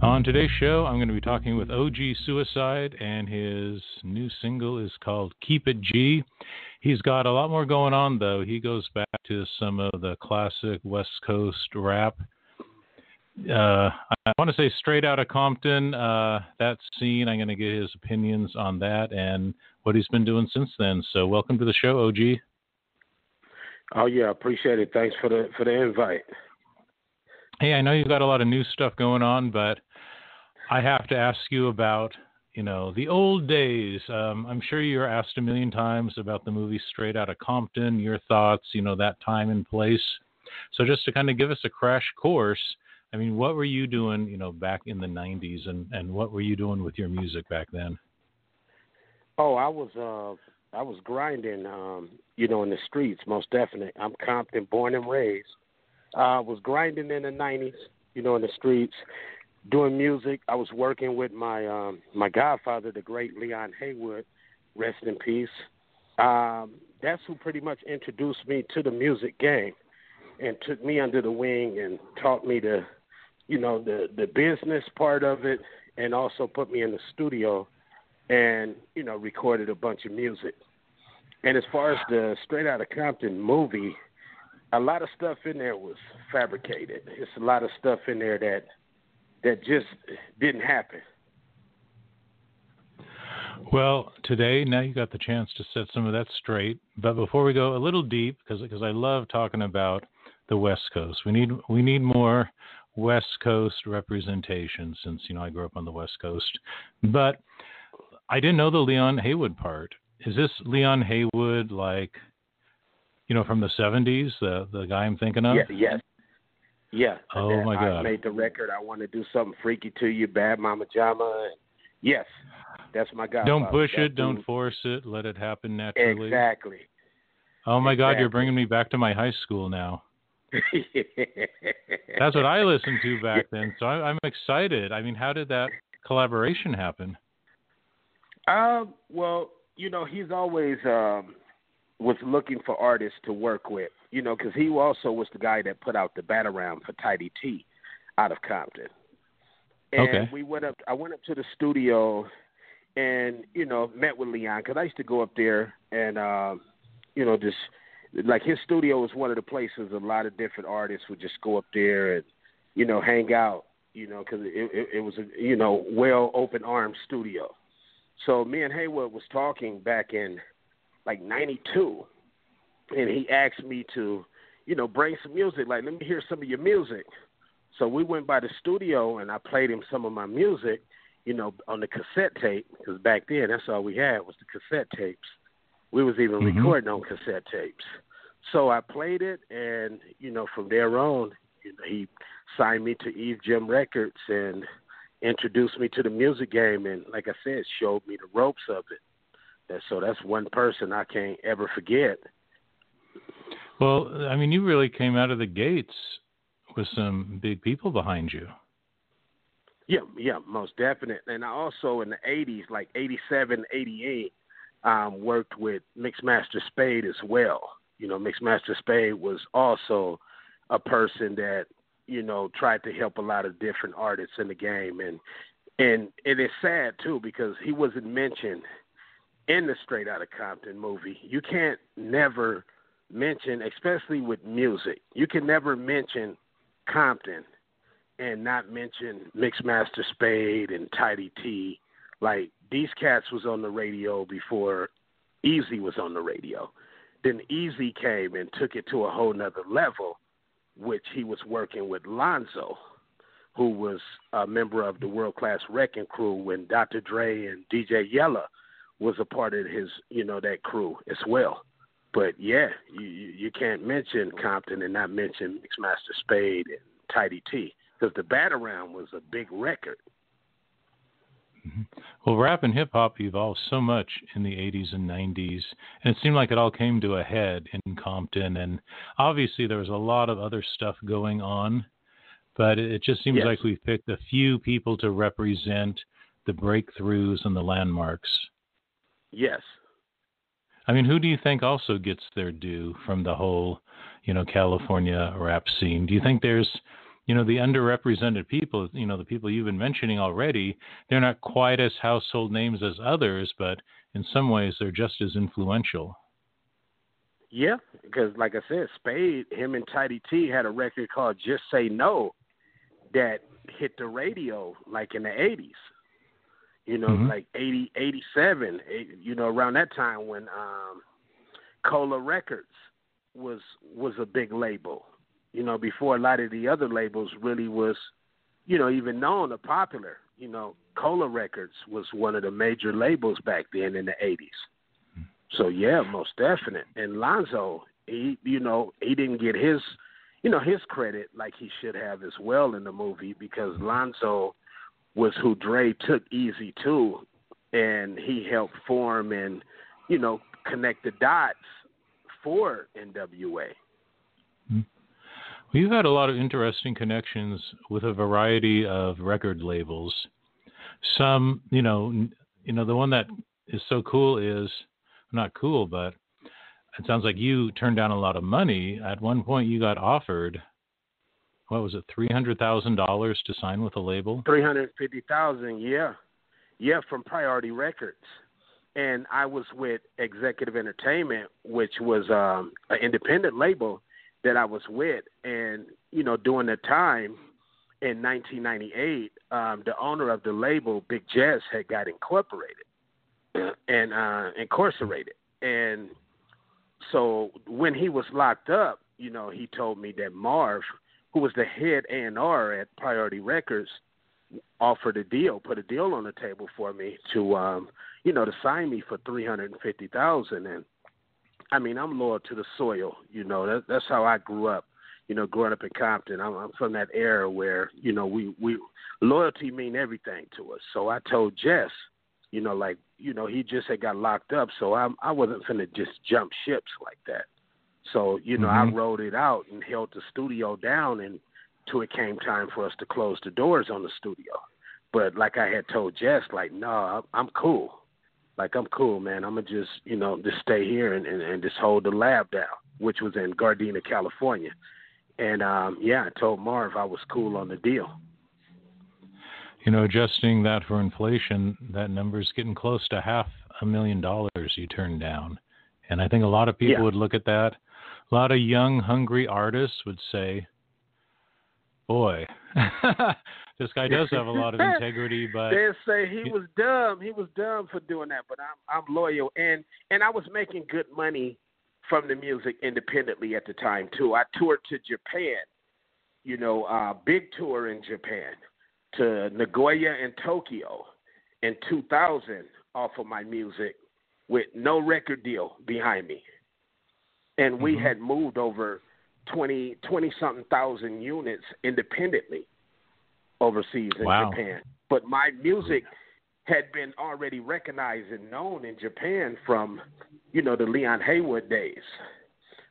On today's show, I'm going to be talking with OG Suicide, and his new single is called Keep It G. He's got a lot more going on, though. He goes back to some of the classic West Coast rap. Uh, I want to say straight out of Compton, uh, that scene. I'm going to get his opinions on that and what he's been doing since then. So, welcome to the show, OG. Oh yeah, appreciate it. Thanks for the for the invite. Hey, I know you've got a lot of new stuff going on, but I have to ask you about, you know, the old days. Um, I'm sure you're asked a million times about the movie Straight Outta Compton, your thoughts, you know, that time and place. So just to kind of give us a crash course, I mean, what were you doing, you know, back in the 90s and, and what were you doing with your music back then? Oh, I was uh I was grinding um, you know, in the streets, most definitely. I'm Compton born and raised. I uh, was grinding in the 90s, you know, in the streets doing music. I was working with my um, my godfather, the great Leon Haywood, rest in peace. Um, that's who pretty much introduced me to the music game and took me under the wing and taught me the, you know, the the business part of it, and also put me in the studio and you know recorded a bunch of music. And as far as the Straight Outta Compton movie, a lot of stuff in there was fabricated. It's a lot of stuff in there that that just didn't happen. Well, today now you got the chance to set some of that straight. But before we go a little deep, because because I love talking about the West Coast, we need we need more West Coast representation since you know I grew up on the West Coast. But I didn't know the Leon Haywood part. Is this Leon Haywood like, you know, from the '70s, the the guy I'm thinking of? Yeah, yes, yeah. Oh my God! I made the record. I want to do something freaky to you, Bad Mama Jama. Yes, that's my guy. Don't push it. Don't force it. Let it happen naturally. Exactly. Oh my exactly. God! You're bringing me back to my high school now. That's what I listened to back then. So I, I'm excited. I mean, how did that collaboration happen? Um. Well, you know, he's always um was looking for artists to work with you know, because he also was the guy that put out the Batterram for Toddy Tee out of Compton. And okay. we went up. I went up to the studio, and you know, met with Leon because I used to go up there and uh, you know, just like his studio was one of the places a lot of different artists would just go up there and you know hang out. You know, because it, it, it was a you know well open arm studio. So me and Haywood was talking back in like '92 and he asked me to, you know, bring some music. Like, let me hear some of your music. So we went by the studio, and I played him some of my music, you know, on the cassette tape. Because back then, that's all we had was the cassette tapes. We was even mm-hmm. recording on cassette tapes. So I played it, and you know, from there on, you know, he signed me to Evejim Records and introduced me to the music game, and like I said, showed me the ropes of it. And so that's one person I can't ever forget well, I mean, you really came out of the gates with some big people behind you. Yeah, yeah, most definite. And I also in the 80s, like 87, 88, um, worked with Mixmaster Spade as well. You know, Mixmaster Spade was also a person that, you know, tried to help a lot of different artists in the game. And, and it is sad too because he wasn't mentioned in the Straight Outta Compton movie. You can't never – mention, especially with music, you can never mention Compton and not mention Mixmaster Spade and Toddy Tee. Like these cats was on the radio before Eazy was on the radio. Then Eazy came and took it to a whole nother level, which he was working with Lonzo, who was a member of the World Class Wrecking Crew when Dr. Dre and DJ Yella was a part of his, you know, that crew as well. But yeah, you you can't mention Compton and not mention Mixmaster Spade and Toddy Tee because the Batterram was a big record. Mm-hmm. Well, rap and hip hop evolved so much in the 80s and 90s, and it seemed like it all came to a head in Compton. And obviously, there was a lot of other stuff going on, but it just seems yes. like we've picked a few people to represent the breakthroughs and the landmarks. Yes, I mean, who do you think also gets their due from the whole, you know, California rap scene? Do you think there's, you know the underrepresented people you know the people you've been mentioning already they're not quite as household names as others but in some ways they're just as influential yeah because like i said spade him and Toddy Tee had a record called just say no that hit the radio like in the 80s you know mm-hmm. like 80 87 you know around that time when um cola records was was a big label you know, before a lot of the other labels really was, you know, even known or popular. You know, Cola Records was one of the major labels back then in the 80s. So yeah, most definite. And Lonzo, he, you know, he didn't get his, you know, his credit like he should have as well in the movie because Lonzo was who Dre took Eazy to, and he helped form and, you know, connect the dots for NWA. Hmm. You've had a lot of interesting connections with a variety of record labels. Some, you know, you know, the one that is so cool is not cool, but it sounds like you turned down a lot of money. At one point, you got offered what was it, three hundred thousand dollars to sign with a label? Three hundred fifty thousand, yeah, yeah, from Priority Records, and I was with Executive Entertainment, which was um, an independent label that I was with, and you know, during the time in 1998, um, the owner of the label, Big Jess, had got incorporated and uh, incarcerated, and so when he was locked up, you know, he told me that Marv, who was the head A&R at Priority Records, offered a deal, put a deal on the table for me to, um, you know, to sign me for three hundred and fifty thousand, and I mean, I'm loyal to the soil. You know, that, that's how I grew up. You know, growing up in Compton, I'm, I'm from that era where you know we we loyalty mean everything to us. So I told Jess, you know, like you know he just had got locked up, so I I wasn't finna just jump ships like that. So you know mm-hmm. I wrote it out and held the studio down and till it came time for us to close the doors on the studio. But like I had told Jess, like, no, I'm cool like I'm cool, man. I'm gonna just you know just stay here and, and, and just hold the lab down, which was in Gardena, California. And um, yeah, I told Marv I was cool on the deal. You know, adjusting that for inflation, that number's getting close to half a million dollars you turned down. And I think a lot of people yeah. would look at that. A lot of young, hungry artists would say, boy, this guy does have a lot of integrity, but they say he was dumb. He was dumb for doing that, but I'm I'm loyal and and I was making good money from the music independently at the time too. I toured to Japan, you know, uh big tour in Japan to Nagoya and Tokyo in 2000 off of my music with no record deal behind me. And we mm-hmm. had moved over 20 20 something thousand units independently overseas in wow. Japan. But my music had been already recognized and known in Japan from, you know, the Leon Haywood days,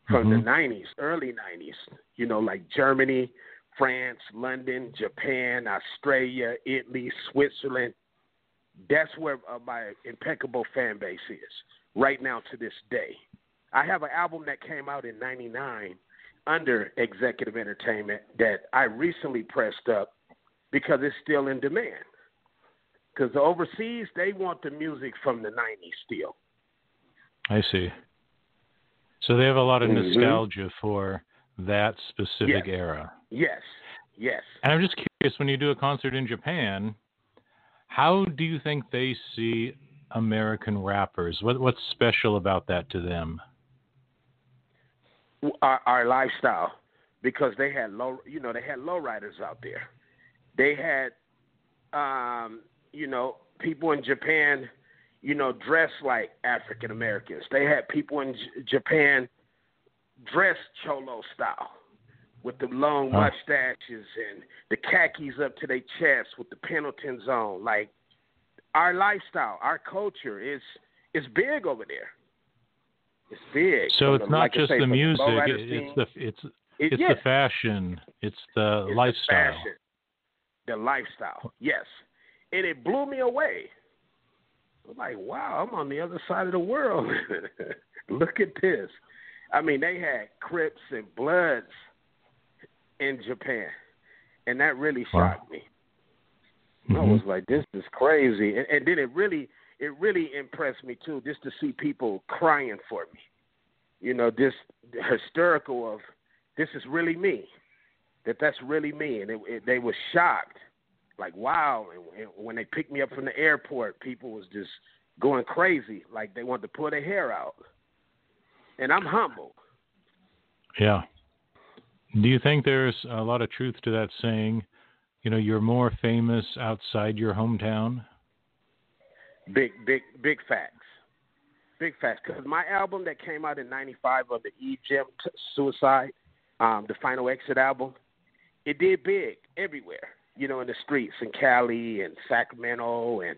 from mm-hmm. the 90s, early 90s, you know, like Germany, France, London, Japan, Australia, Italy, Switzerland. That's where uh, my impeccable fan base is right now to this day. I have an album that came out in 99 under Executive Entertainment that I recently pressed up because it's still in demand. Because overseas, they want the music from the 90s still. I see. So they have a lot of mm-hmm. nostalgia for that specific yes. era. Yes, yes. And I'm just curious when you do a concert in Japan, how do you think they see American rappers? What, what's special about that to them? Our, our lifestyle, because they had low, you know, they had lowriders out there. They had, um, you know, people in Japan, you know, dressed like African Americans. They had people in J- Japan dressed cholo style with the long mustaches and the khakis up to their chest with the Pendletons on. Like our lifestyle, our culture is is big over there. It's big. So it's not like just say, the music; it's the it's it, it's yes. the fashion, it's the it's lifestyle. The the lifestyle. Yes. And it blew me away. I'm like, wow, I'm on the other side of the world. Look at this. I mean, they had Crips and Bloods in Japan. and that really wow. shocked me. Mm-hmm. I was like, this is crazy, and, and then it really it really impressed me too, just to see people crying for me. You know, this hysterical of this is really me, that that's really me, and it, it, they were shocked, like wow. And, and when they picked me up from the airport, people was just going crazy, like they wanted to pull their hair out. And I'm humble. Yeah. Do you think there's a lot of truth to that saying? You know, you're more famous outside your hometown. Big, big, big facts. Big facts. Because my album that came out in '95 of the E Gem Suicide, um, the Final Exit album, it did big everywhere. You know, in the streets in Cali and Sacramento and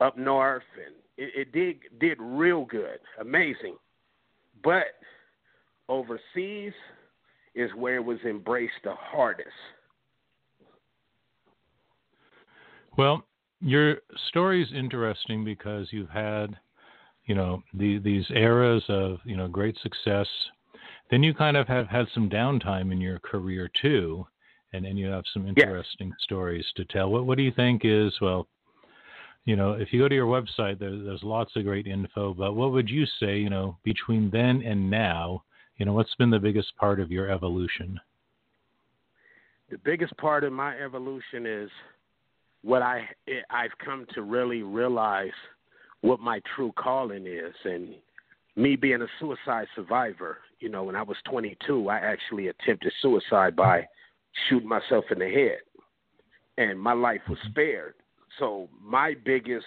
up north, and it, it did did real good, amazing. But overseas is where it was embraced the hardest. Well, your story is interesting because you've had, you know, the, these eras of you know great success. Then you kind of have had some downtime in your career too, and then you have some interesting yes. stories to tell. What what do you think is well? You know, if you go to your website, there, there's lots of great info. But what would you say, you know, between then and now, you know, what's been the biggest part of your evolution? The biggest part of my evolution is what I I've come to really realize what my true calling is, and me being a suicide survivor. You know, when I was 22, I actually attempted suicide by shooting myself in the head, and my life was mm-hmm. spared. So my biggest,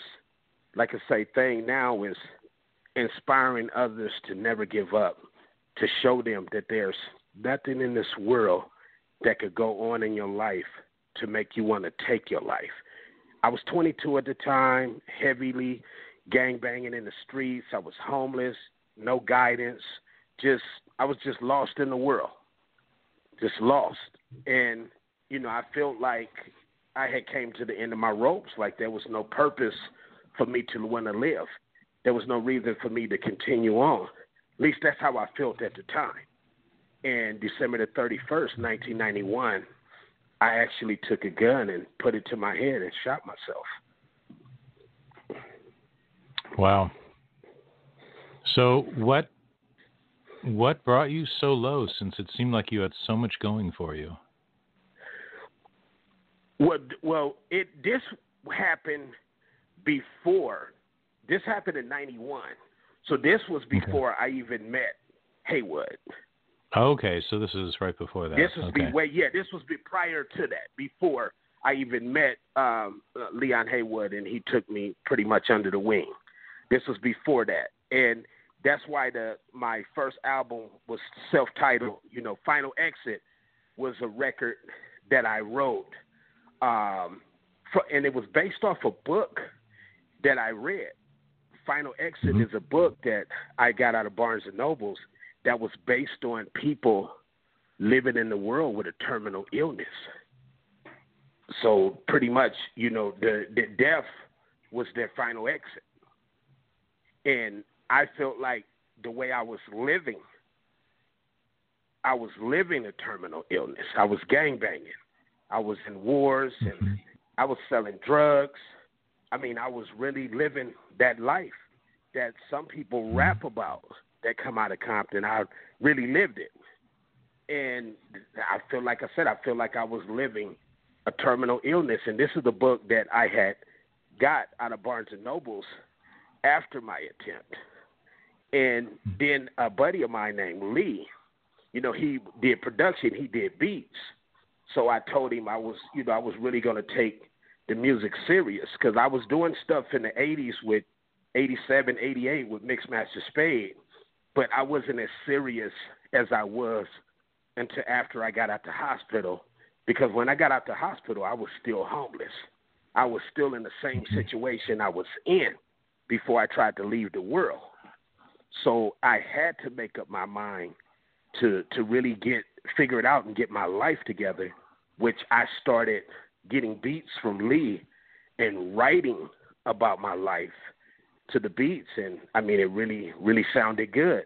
like I say, thing now is inspiring others to never give up, to show them that there's nothing in this world that could go on in your life to make you want to take your life. I was 22 at the time, heavily gang banging in the streets. I was homeless, no guidance. Just I was just lost in the world, just lost. And you know, I felt like I had came to the end of my ropes. Like there was no purpose for me to want to live. There was no reason for me to continue on. At least that's how I felt at the time. And December the 31st, 1991, I actually took a gun and put it to my head and shot myself. Wow. So what what brought you so low since it seemed like you had so much going for you? Well, well, it this happened before. This happened in '91, so this was before okay. I even met Haywood. Okay, so this is right before that. This was okay. be way yeah. This was be prior to that, before I even met um, uh, Leon Haywood, and he took me pretty much under the wing. This was before that, and that's why the my first album was self-titled. You know, Final Exit was a record that I wrote, um, for, and it was based off a book that I read. Final Exit mm-hmm. is a book that I got out of Barnes and Nobles that was based on people living in the world with a terminal illness. So pretty much, you know, the the death was their final exit. And I felt like the way I was living, I was living a terminal illness. I was gang banging. I was in wars and. I was selling drugs. I mean, I was really living that life that some people rap about that come out of Compton. I really lived it. And I feel like I said, I feel like I was living a terminal illness. And this is the book that I had got out of Barnes and Nobles after my attempt. And then a buddy of mine named Lee, you know, he did production, he did beats. So I told him I was, you know, I was really going to take the music serious because I was doing stuff in the 80s with 87, 88 with Mixmaster Spade but I wasn't as serious as I was until after I got out the hospital. Because when I got out the hospital, I was still homeless. I was still in the same situation I was in before I tried to leave the world. So I had to make up my mind to to really get figure it out and get my life together, which I started getting beats from Lee and writing about my life to the beats, and I mean, it really, really sounded good.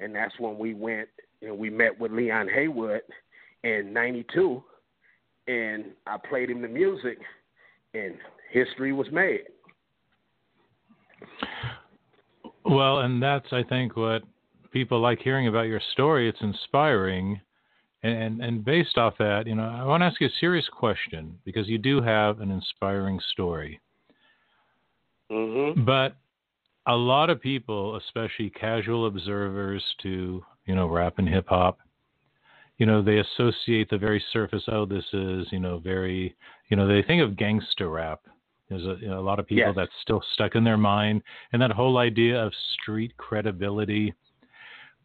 And that's when we went and we met with Leon Haywood in '92, and I played him the music, and history was made. Well, and that's I think what people like hearing about your story. It's inspiring, and and based off that, you know, I want to ask you a serious question because you do have an inspiring story. Mm-hmm. But a lot of people, especially casual observers to you know rap and hip hop, you know, they associate the very surface. Oh, this is you know very you know they think of gangster rap there's a, you know, a lot of people yes. that's still stuck in their mind, and that whole idea of street credibility.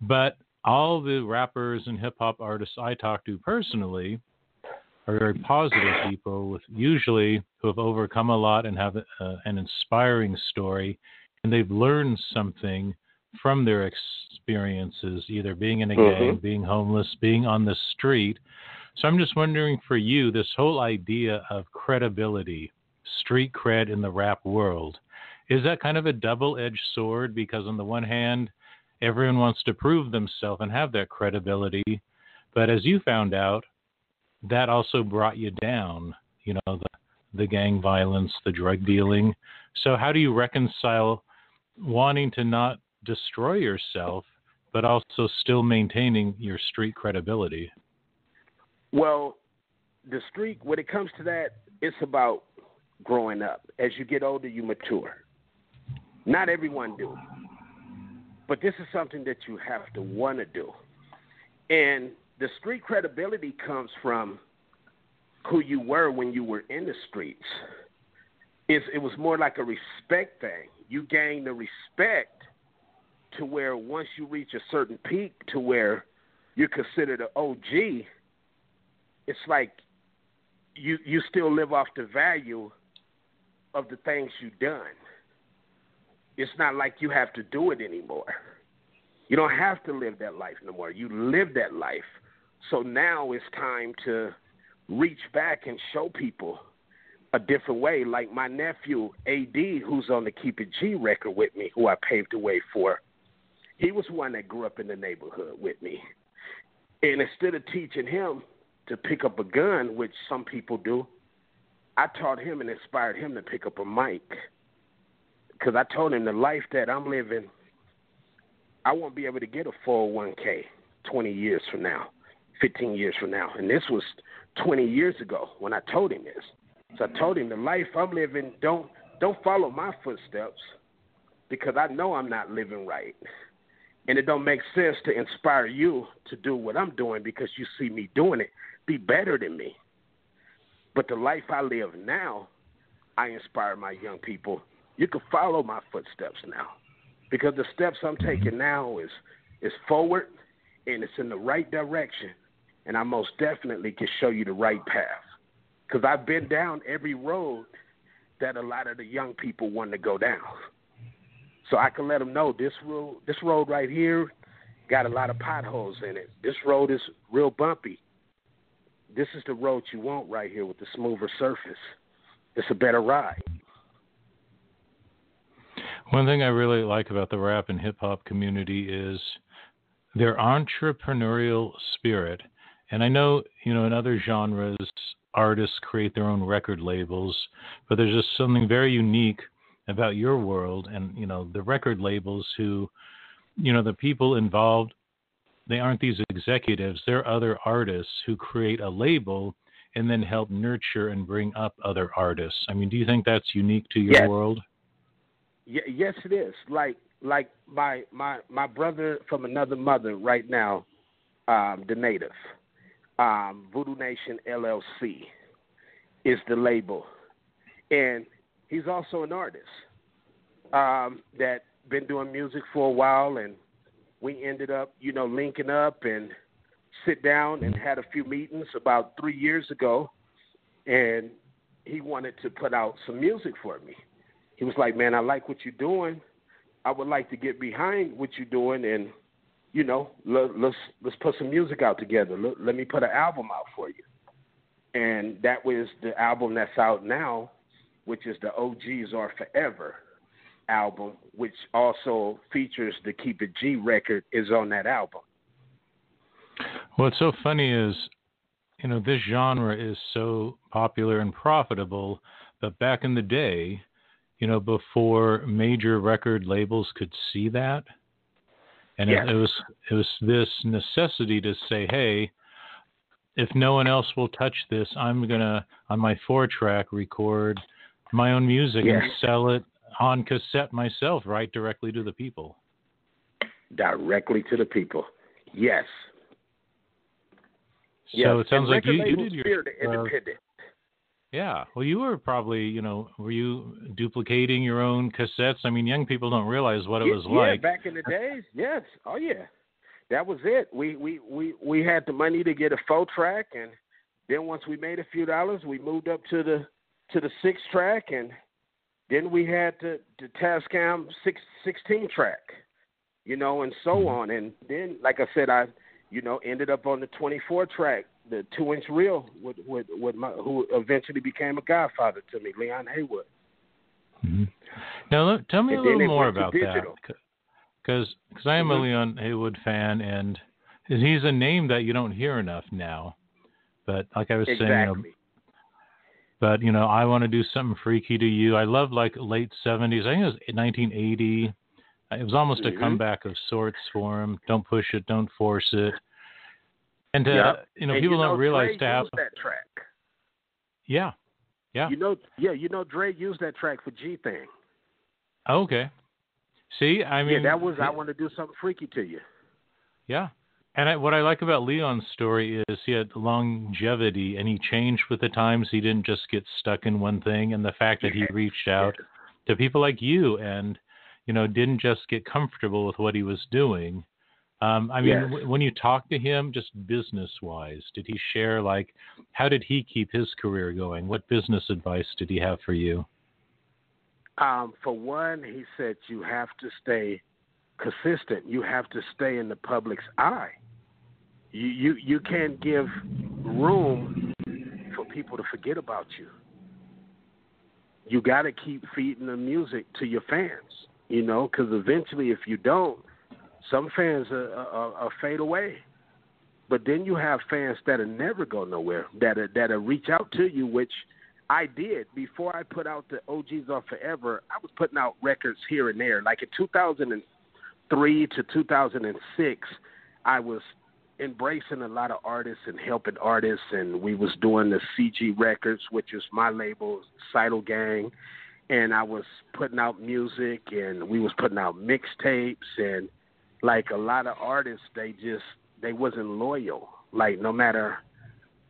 But all the rappers and hip hop artists I talk to personally are very positive people with usually who have overcome a lot and have uh, an inspiring story, and they've learned something from their experiences, either being in a mm-hmm. gang, being homeless, being on the street. So I'm just wondering for you, this whole idea of credibility street cred in the rap world. Is that kind of a double edged sword? Because on the one hand, everyone wants to prove themselves and have that credibility. But as you found out, that also brought you down, you know, the, the gang violence, the drug dealing. So, how do you reconcile wanting to not destroy yourself, but also still maintaining your street credibility? Well, the street, when it comes to that, it's about growing up. As you get older, you mature. Not everyone do. But this is something that you have to want to do. And the street credibility comes from who you were when you were in the streets. It's, it was more like a respect thing. You gain the respect to where once you reach a certain peak to where you're considered an OG, it's like you you still live off the value of the things you've done. It's not like you have to do it anymore. You don't have to live that life no more. You live that life. So now it's time to reach back and show people a different way. Like my nephew, AD, who's on the Keep It G record with me, who I paved the way for, he was one that grew up in the neighborhood with me. And instead of teaching him to pick up a gun, which some people do, I taught him and inspired him to pick up a mic because I told him the life that I'm living, I won't be able to get a 401k 20 years from now, 15 years from now. And this was 20 years ago when I told him this. So I told him the life I'm living, don't don't follow my footsteps because I know I'm not living right. And it don't make sense to inspire you to do what I'm doing because you see me doing it. Be better than me. But the life I live now, I inspire my young people. You can follow my footsteps now, because the steps I'm taking now is is forward, and it's in the right direction, and I most definitely can show you the right path. Because I've been down every road that a lot of the young people want to go down. So I can let them know this road, this road right here, got a lot of potholes in it. This road is real bumpy this is the road you want right here with the smoother surface. It's a better ride. One thing I really like about the rap and hip hop community is their entrepreneurial spirit. And I know, you know, in other genres, artists create their own record labels, but there's just something very unique about your world and, you know, the record labels who, you know, the people involved they aren't these executives, they're other artists who create a label and then help nurture and bring up other artists. I mean, do you think that's unique to your yes. world? Y- yes, it is. Like like my my my brother from another mother right now, um, the native, um, Voodoo Nation LLC, is the label, and he's also an artist um, that been doing music for a while and we ended up, you know, linking up and sit down and had a few meetings about three years ago, and he wanted to put out some music for me. He was like, "Man, I like what you're doing. I would like to get behind what you're doing, and you know, let, let's let's put some music out together. Let, let me put an album out for you." And that was the album that's out now, which is the OGs Are Forever album, which also features the Keep It G record, is on that album. What's so funny is, you know, this genre is so popular and profitable, but back in the day, you know, before major record labels could see that, and yes. it, it was it was this necessity to say, hey, if no one else will touch this, I'm gonna on my four track record my own music yes. and sell it on cassette myself, right directly to the people. Directly to the people. Yes. So yes. it sounds and like you, you did your uh, independent. Yeah. Well, you were probably, you know, were you duplicating your own cassettes? I mean, young people don't realize what it yeah, was yeah, like. back in the days. Yes. Oh yeah. That was it. We we we we had the money to get a four track, and then once we made a few dollars, we moved up to the to the six track, and then we had the the Tascam six sixteen track, you know, and so Mm-hmm. on. And then, like I said, I you know ended up on the twenty four track, the two inch reel with with with my who eventually became a godfather to me, Leon Haywood. Mm-hmm. Now, look, tell me And a little more about that, because because I am a Mhm. Leon Haywood fan, and he's a name that you don't hear enough now. But like I was saying, you know, but you know, I want to do something freaky to you. I love like late '70s. I think it was 1980. It was almost Mhm. a comeback of sorts for him. Don't push it, don't force it. And uh, Yep. you know, and people you know, don't realize to have. that track. Yeah. Yeah. You know, yeah, you know, Dre used that track for G Thing. Okay. See, I mean, yeah, that was I want to do something freaky to you. Yeah. And I, what I like about Leon's story is he had longevity and he changed with the times. He didn't just get stuck in one thing. And the fact that he reached out to people like you and, you know, didn't just get comfortable with what he was doing. Um, I mean, Yes. w- when you talk to him, just business wise, did he share, like, how did he keep his career going? What business advice did he have for you? Um, for one, he said you have to stay consistent. You have to stay in the public's eye. You you you can't give room for people to forget about you. You got to keep feeding the music to your fans. You know, because eventually, if you don't, some fans are, are, are fade away. But then you have fans that are never go nowhere. That are, that are reach out to you, which I did before I put out the OGs Are Forever. I was putting out records here and there. Like in 2003 to 2006, I was embracing a lot of artists and helping artists, and we was doing the CG Records, which is my label, Seidel Gang, and I was putting out music, and we was putting out mixtapes, and like a lot of artists, they just they wasn't loyal. Like no matter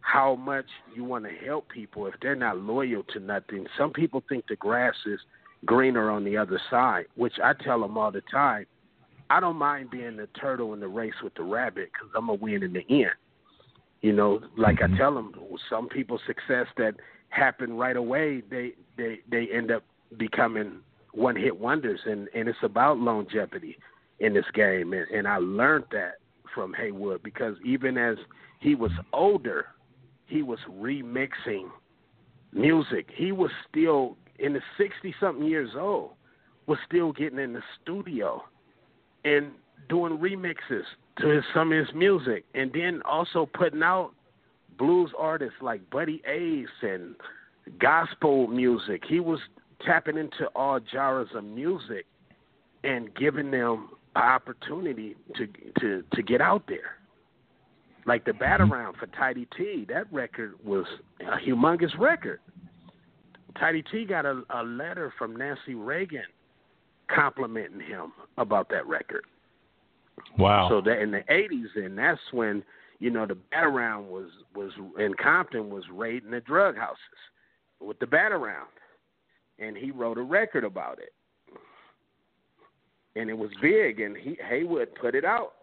how much you want to help people, if they're not loyal to nothing, some people think the grass is greener on the other side, which I tell them all the time. I don't mind being the turtle in the race with the rabbit because I'm gonna win in the end. You know, like I mm-hmm. tell them, some people's success that happen right away, they they they end up becoming one hit wonders, and and it's about longevity in this game, and, and I learned that from Haywood because even as he was older, he was remixing music. He was still in the sixty something years old, was still getting in the studio and doing remixes to his, some of his music, and then also putting out blues artists like Buddy Ace and gospel music. He was tapping into all genres of music and giving them an opportunity to to to get out there. Like the mm-hmm. Batterram for Toddy Tee, that record was a humongous record. Toddy Tee got a, a letter from Nancy Reagan complimenting him about that record. Wow. So that in the eighties, and that's when you know the Batterram was was in Compton was raiding the drug houses with the Batterram, and he wrote a record about it, and it was big, and he Haywood put it out.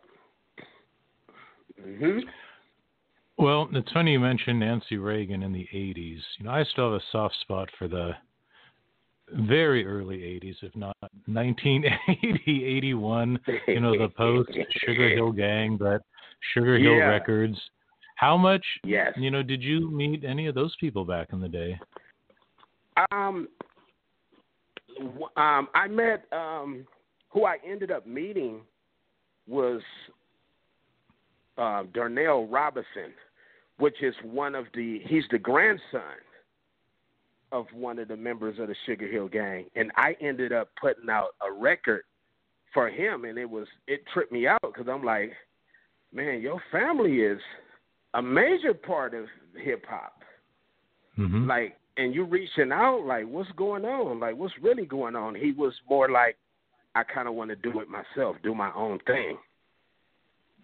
hmm Well, it's funny you mentioned Nancy Reagan in the 80s. You know, I still have a soft spot for the very early 80s, if not 1980, 81. You know, the post Sugar Hill Gang, but Sugar Hill Yeah. Records. How much, Yes. you know, did you meet any of those people back in the day? Um, um, I met um, who I ended up meeting was uh, Darnell Robinson which is one of the he's the grandson of one of the members of the Sugar Hill Gang, and I ended up putting out a record for him, and it was it tripped me out because I'm like, man, your family is a major part of hip hop, mm-hmm. like, and you reaching out, like, what's going on? Like, what's really going on? He was more like, I kind of want to do it myself, do my own thing,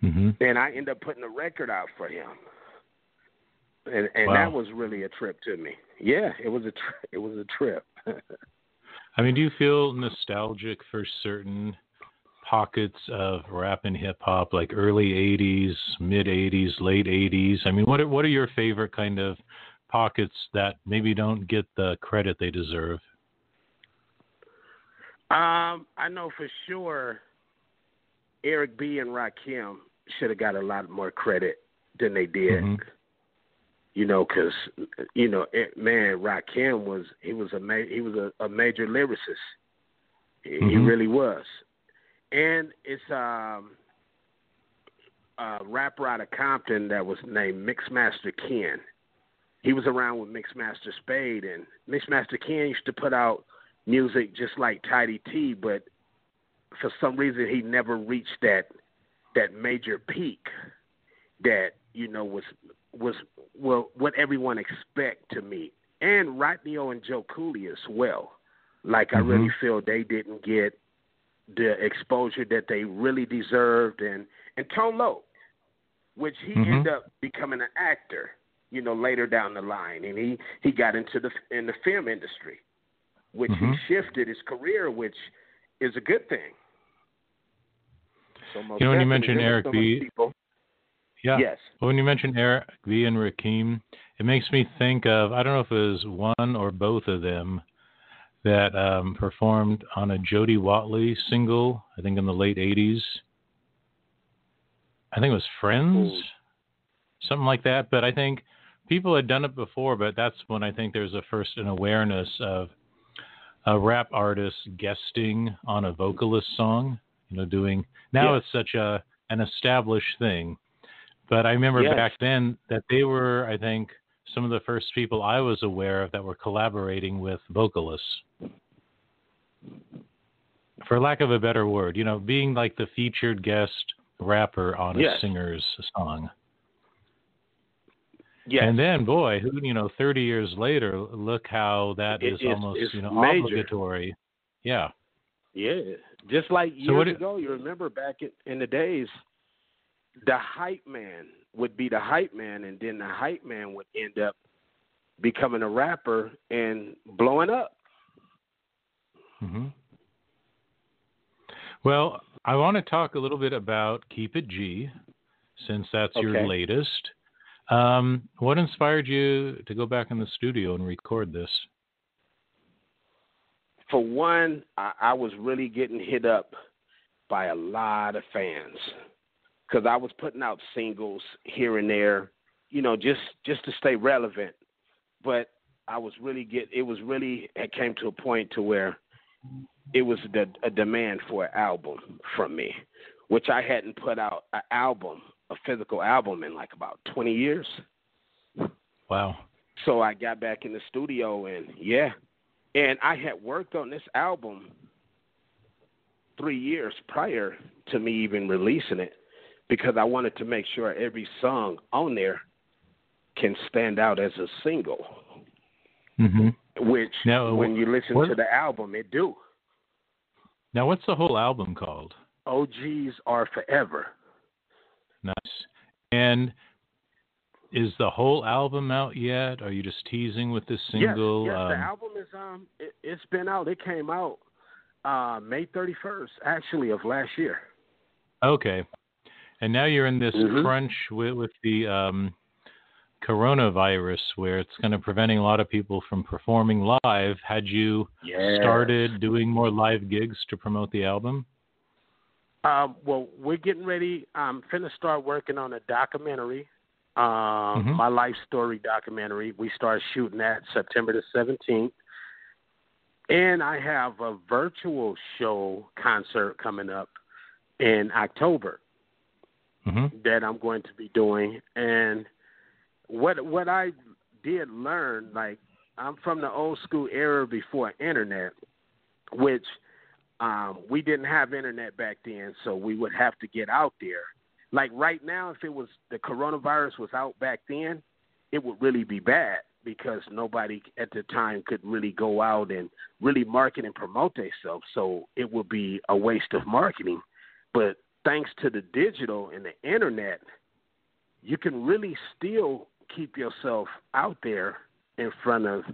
mm-hmm. and I end up putting a record out for him and and wow. that was really a trip to me. Yeah, it was a tri- it was a trip. I mean, do you feel nostalgic for certain pockets of rap and hip hop, like early '80s, mid '80s, late '80s? I mean, what are, what are your favorite kind of pockets that maybe don't get the credit they deserve? Um, I know for sure Eric B and Rakim should have got a lot more credit than they did. Mm-hmm you know, because you know, it, man, Rakim was he was a ma- he was a, a major lyricist. He, mm-hmm. he really was, and it's um a rapper out of Compton that was named Mixmaster Ken. He was around with Mixmaster Spade, and Mixmaster Ken used to put out music just like Toddy Tee, but for some reason he never reached that that major peak that you know was was well what everyone expect to meet, and Rodney and Joe Cooley as well. Like mm-hmm. I really feel they didn't get the exposure that they really deserved, and and Tone Loc, which he mm-hmm. ended up becoming an actor, you know, later down the line, and he he got into the in the film industry, which mm-hmm. he shifted his career, which is a good thing. So you know, when you mentioned Eric B. Yeah. Yes. When you mentioned Eric B and Rakim, it makes me think of I don't know if it was one or both of them that um, performed on a Jody Watley single. I think in the late '80s. I think it was Friends, Ooh. something like that. But I think people had done it before, but that's when I think there's a first an awareness of a rap artist guesting on a vocalist song. You know, doing now it's such a an established thing but I remember yes. back then that they were, I think, some of the first people I was aware of that were collaborating with vocalists. For lack of a better word, you know, being like the featured guest rapper on yes. a singer's song. Yes. And then, boy, who you know, thirty years later, look how that it, is it's, almost it's you know major. obligatory. Yeah. Yeah. Just like years so ago, you remember back in, in the days, the hype man would be the hype man, and then the hype man would end up becoming a rapper and blowing up. Mm-hmm. Well, I want to talk a little bit about Keep It G, since that's okay. your latest. Um, what inspired you to go back in the studio and record this? For one, I, I was really getting hit up by a lot of fans because I was putting out singles here and there, you know, just just to stay relevant. But I was really get it was really it came to a point to where it was the, a demand for an album from me, which I hadn't put out an album, a physical album in like about 20 years. Wow. So I got back in the studio and yeah, and I had worked on this album three years prior to me even releasing it because I wanted to make sure every song on there can stand out as a single. Mm-hmm. Which, now, when you listen what, to the album, it do. Now, what's the whole album called? OGs are forever. Nice. And is the whole album out yet? Are you just teasing with this single? Yes, yes um, the album is um, it, it's been out. It came out uh May thirty first, actually, of last year. Okay. And now you're in this mm-hmm. crunch with, with the um, coronavirus where it's kind of preventing a lot of people from performing live. Had you yes. started doing more live gigs to promote the album? Um, well, we're getting ready. I'm finna start working on a documentary, um, mm-hmm. my life story documentary. We start shooting that September the 17th. And I have a virtual show concert coming up in October mm-hmm. that I'm going to be doing. And what what I did learn, like I'm from the old school era before internet, which um, we didn't have internet back then, so we would have to get out there. Like right now, if it was the coronavirus was out back then, it would really be bad because nobody at the time could really go out and really market and promote themselves. So it would be a waste of marketing. But thanks to the digital and the internet, you can really still keep yourself out there in front of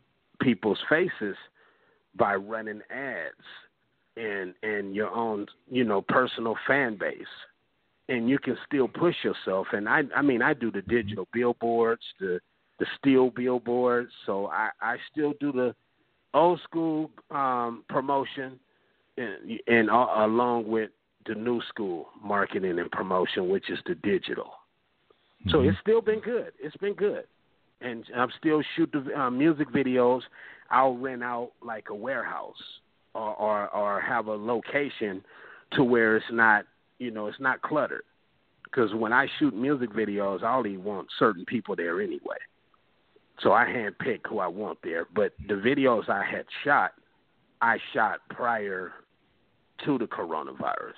people's faces by running ads and and your own you know personal fan base. And you can still push yourself. And i i mean i do the digital billboards the the steel billboards. So i i still do the old school um promotion and, and uh, along with the new school marketing and promotion which is the digital. Mm-hmm. so it's still been good. It's been good. And i'm still shoot the uh, music videos. I'll rent out like a warehouse or, or or have a location to where it's not you know it's not cluttered because when I shoot music videos, I only want certain people there anyway. So I handpick who I want there. But the videos I had shot, I shot prior to the coronavirus.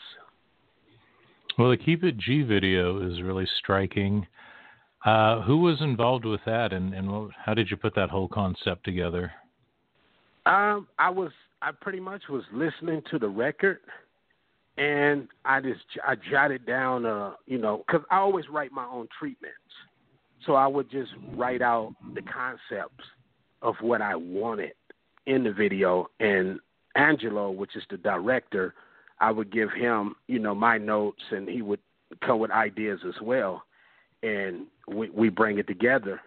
Well, the Keep It G video is really striking. Uh, who was involved with that, and, and how did you put that whole concept together? Um, I was I pretty much was listening to the record, and I just I jotted down, uh, you know, because I always write my own treatments, so I would just write out the concepts of what I wanted in the video, and Angelo, which is the director, I would give him, you know, my notes, and he would come with ideas as well, and we we bring it together.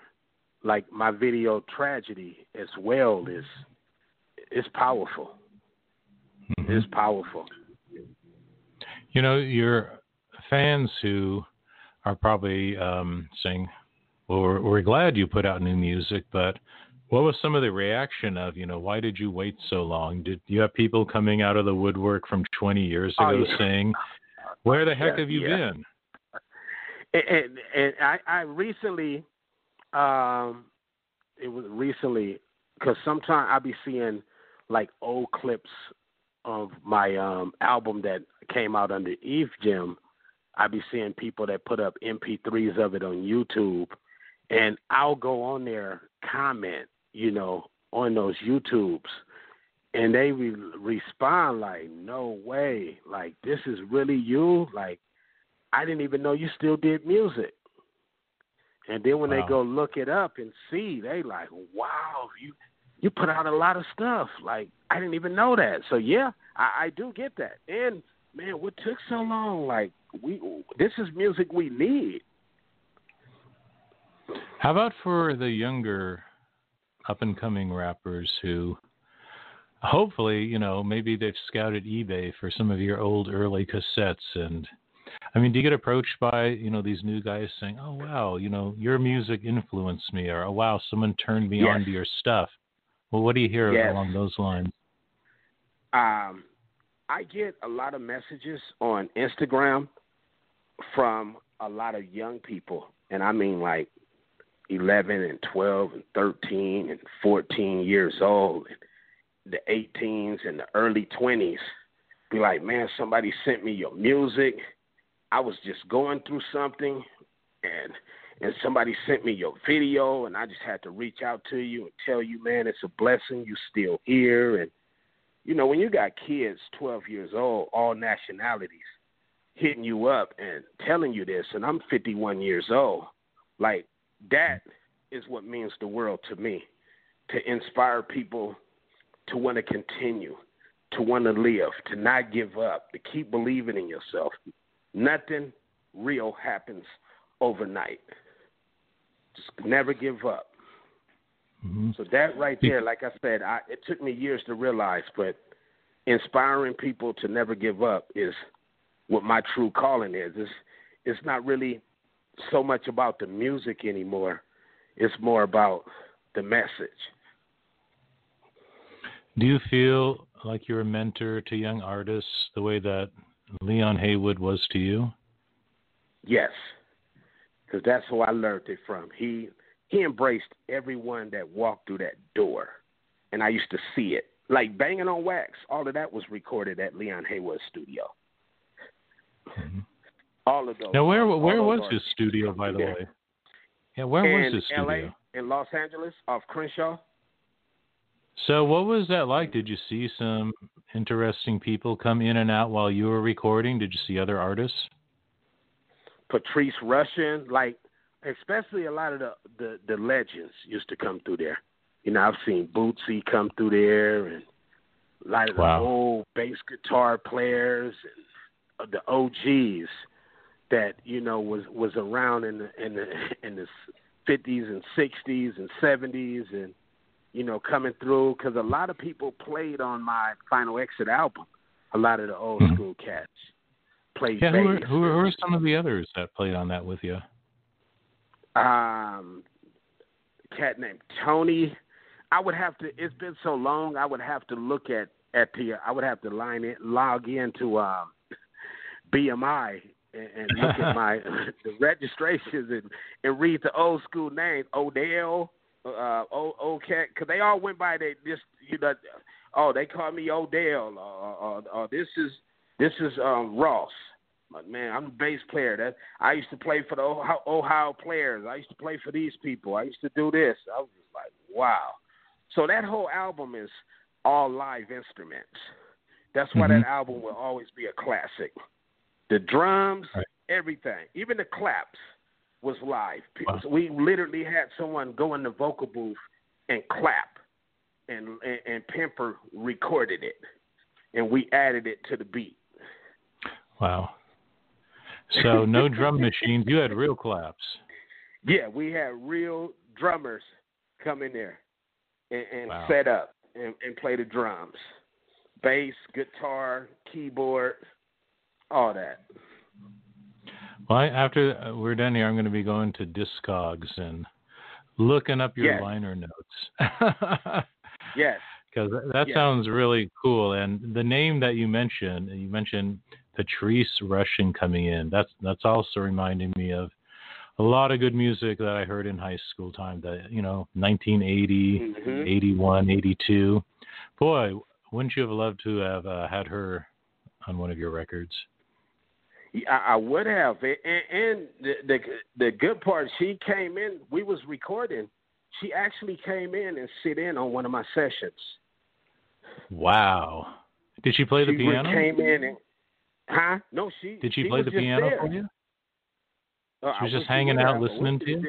Like my video tragedy as well is it's powerful. Mm-hmm. It's powerful. You know, your fans who are probably um, saying, "Well, we're, we're glad you put out new music," but what was some of the reaction of, you know, why did you wait so long? Did you have people coming out of the woodwork from 20 years oh, ago oh, yeah. saying, "Where the heck have you yeah. been?" And, and I, I recently, um, it was recently because sometimes I'll be seeing like old clips of my um album that came out under Eve Gym, I be seeing people that put up MP3s of it on YouTube, and I'll go on there comment, you know, on those YouTubes, and they re- respond like, "No way! Like this is really you! Like I didn't even know you still did music." And then when wow. they go look it up and see, they like, "Wow, you you put out a lot of stuff. Like I didn't even know that. So yeah, I, I do get that. And man, what took so long? Like we, this is music we need. How about for the younger, up and coming rappers who, hopefully, you know, maybe they've scouted eBay for some of your old early cassettes and. I mean, do you get approached by you know these new guys saying, "Oh wow, you know your music influenced me," or "Oh wow, someone turned me yes. on to your stuff"? Well, what do you hear yes. along those lines? Um, I get a lot of messages on Instagram from a lot of young people, and I mean like 11 and 12 and 13 and 14 years old, and the 18s and the early 20s. Be like, man, somebody sent me your music. I was just going through something, and and somebody sent me your video and I just had to reach out to you and tell you, man, it's a blessing you're still here and you know, when you got kids 12 years old, all nationalities, hitting you up and telling you this, and I'm 51 years old, like that is what means the world to me. To inspire people to want to continue, to want to live, to not give up, to keep believing in yourself. Nothing real happens overnight. Just never give up. Mm-hmm. So that right there, like I said, I, it took me years to realize, but inspiring people to never give up is what my true calling is. It's it's not really so much about the music anymore. It's more about the message. Do you feel like you're a mentor to young artists the way that Leon Haywood was to you? Yes, because that's who I learned it from. He he embraced everyone that walked through that door, and I used to see it. Like banging on wax, all of that was recorded at Leon Haywood's studio. Mm-hmm. All of those. Now, where where was his studio, by the way? Yeah, where in was his studio? LA, in Los Angeles, off Crenshaw. So, what was that like? Did you see some interesting people come in and out while you were recording? Did you see other artists? Patrice Rushen, like especially a lot of the, the the legends used to come through there. You know, I've seen Bootsy come through there, and a lot of wow. the old bass guitar players and the OGs that you know was was around in the in the in the 50s and 60s and 70s and you know coming through because a lot of people played on my Final Exit album. A lot of the old mm-hmm. school cats played. Yeah, who are, who, are, who are some of the others that played on that with you? Um, cat named Tony. I would have to. It's been so long. I would have to look at at the. I would have to line it, log into um, BMI and, and look at my the registrations and and read the old school names. Odell, uh, old, old cat, because they all went by they just you know. Oh, they call me Odell. Or, or, or this is this is um, Ross. But man, I'm a bass player. That I used to play for the Ohio, Ohio players. I used to play for these people. I used to do this. I was just like, wow. So that whole album is all live instruments. That's why mm-hmm. that album will always be a classic. The drums, right. everything, even the claps was live. Wow. So we literally had someone go in the vocal booth and clap, and, and and Pimper recorded it, and we added it to the beat. Wow. So no drum machines. You had real claps. Yeah, we had real drummers come in there and, and wow. set up and, and play the drums, bass, guitar, keyboard, all that. Well, I, after uh, we're done here, I'm going to be going to Discogs and looking up your yes. liner notes. yes. Because that yes. sounds really cool. And the name that you mentioned, you mentioned Patrice Rushen coming in. That's that's also reminding me of a lot of good music that I heard in high school time. That you know, 1980, mm-hmm. 81, 82. Boy, wouldn't you have loved to have uh, had her on one of your records? Yeah, I would have. And, and the, the the good part, she came in. We was recording. She actually came in and sit in on one of my sessions. Wow! Did she play the piano? she piano? Came in and Huh? No, she. Did she, she play the piano there. for you? Uh, she was just hanging out, listening to you.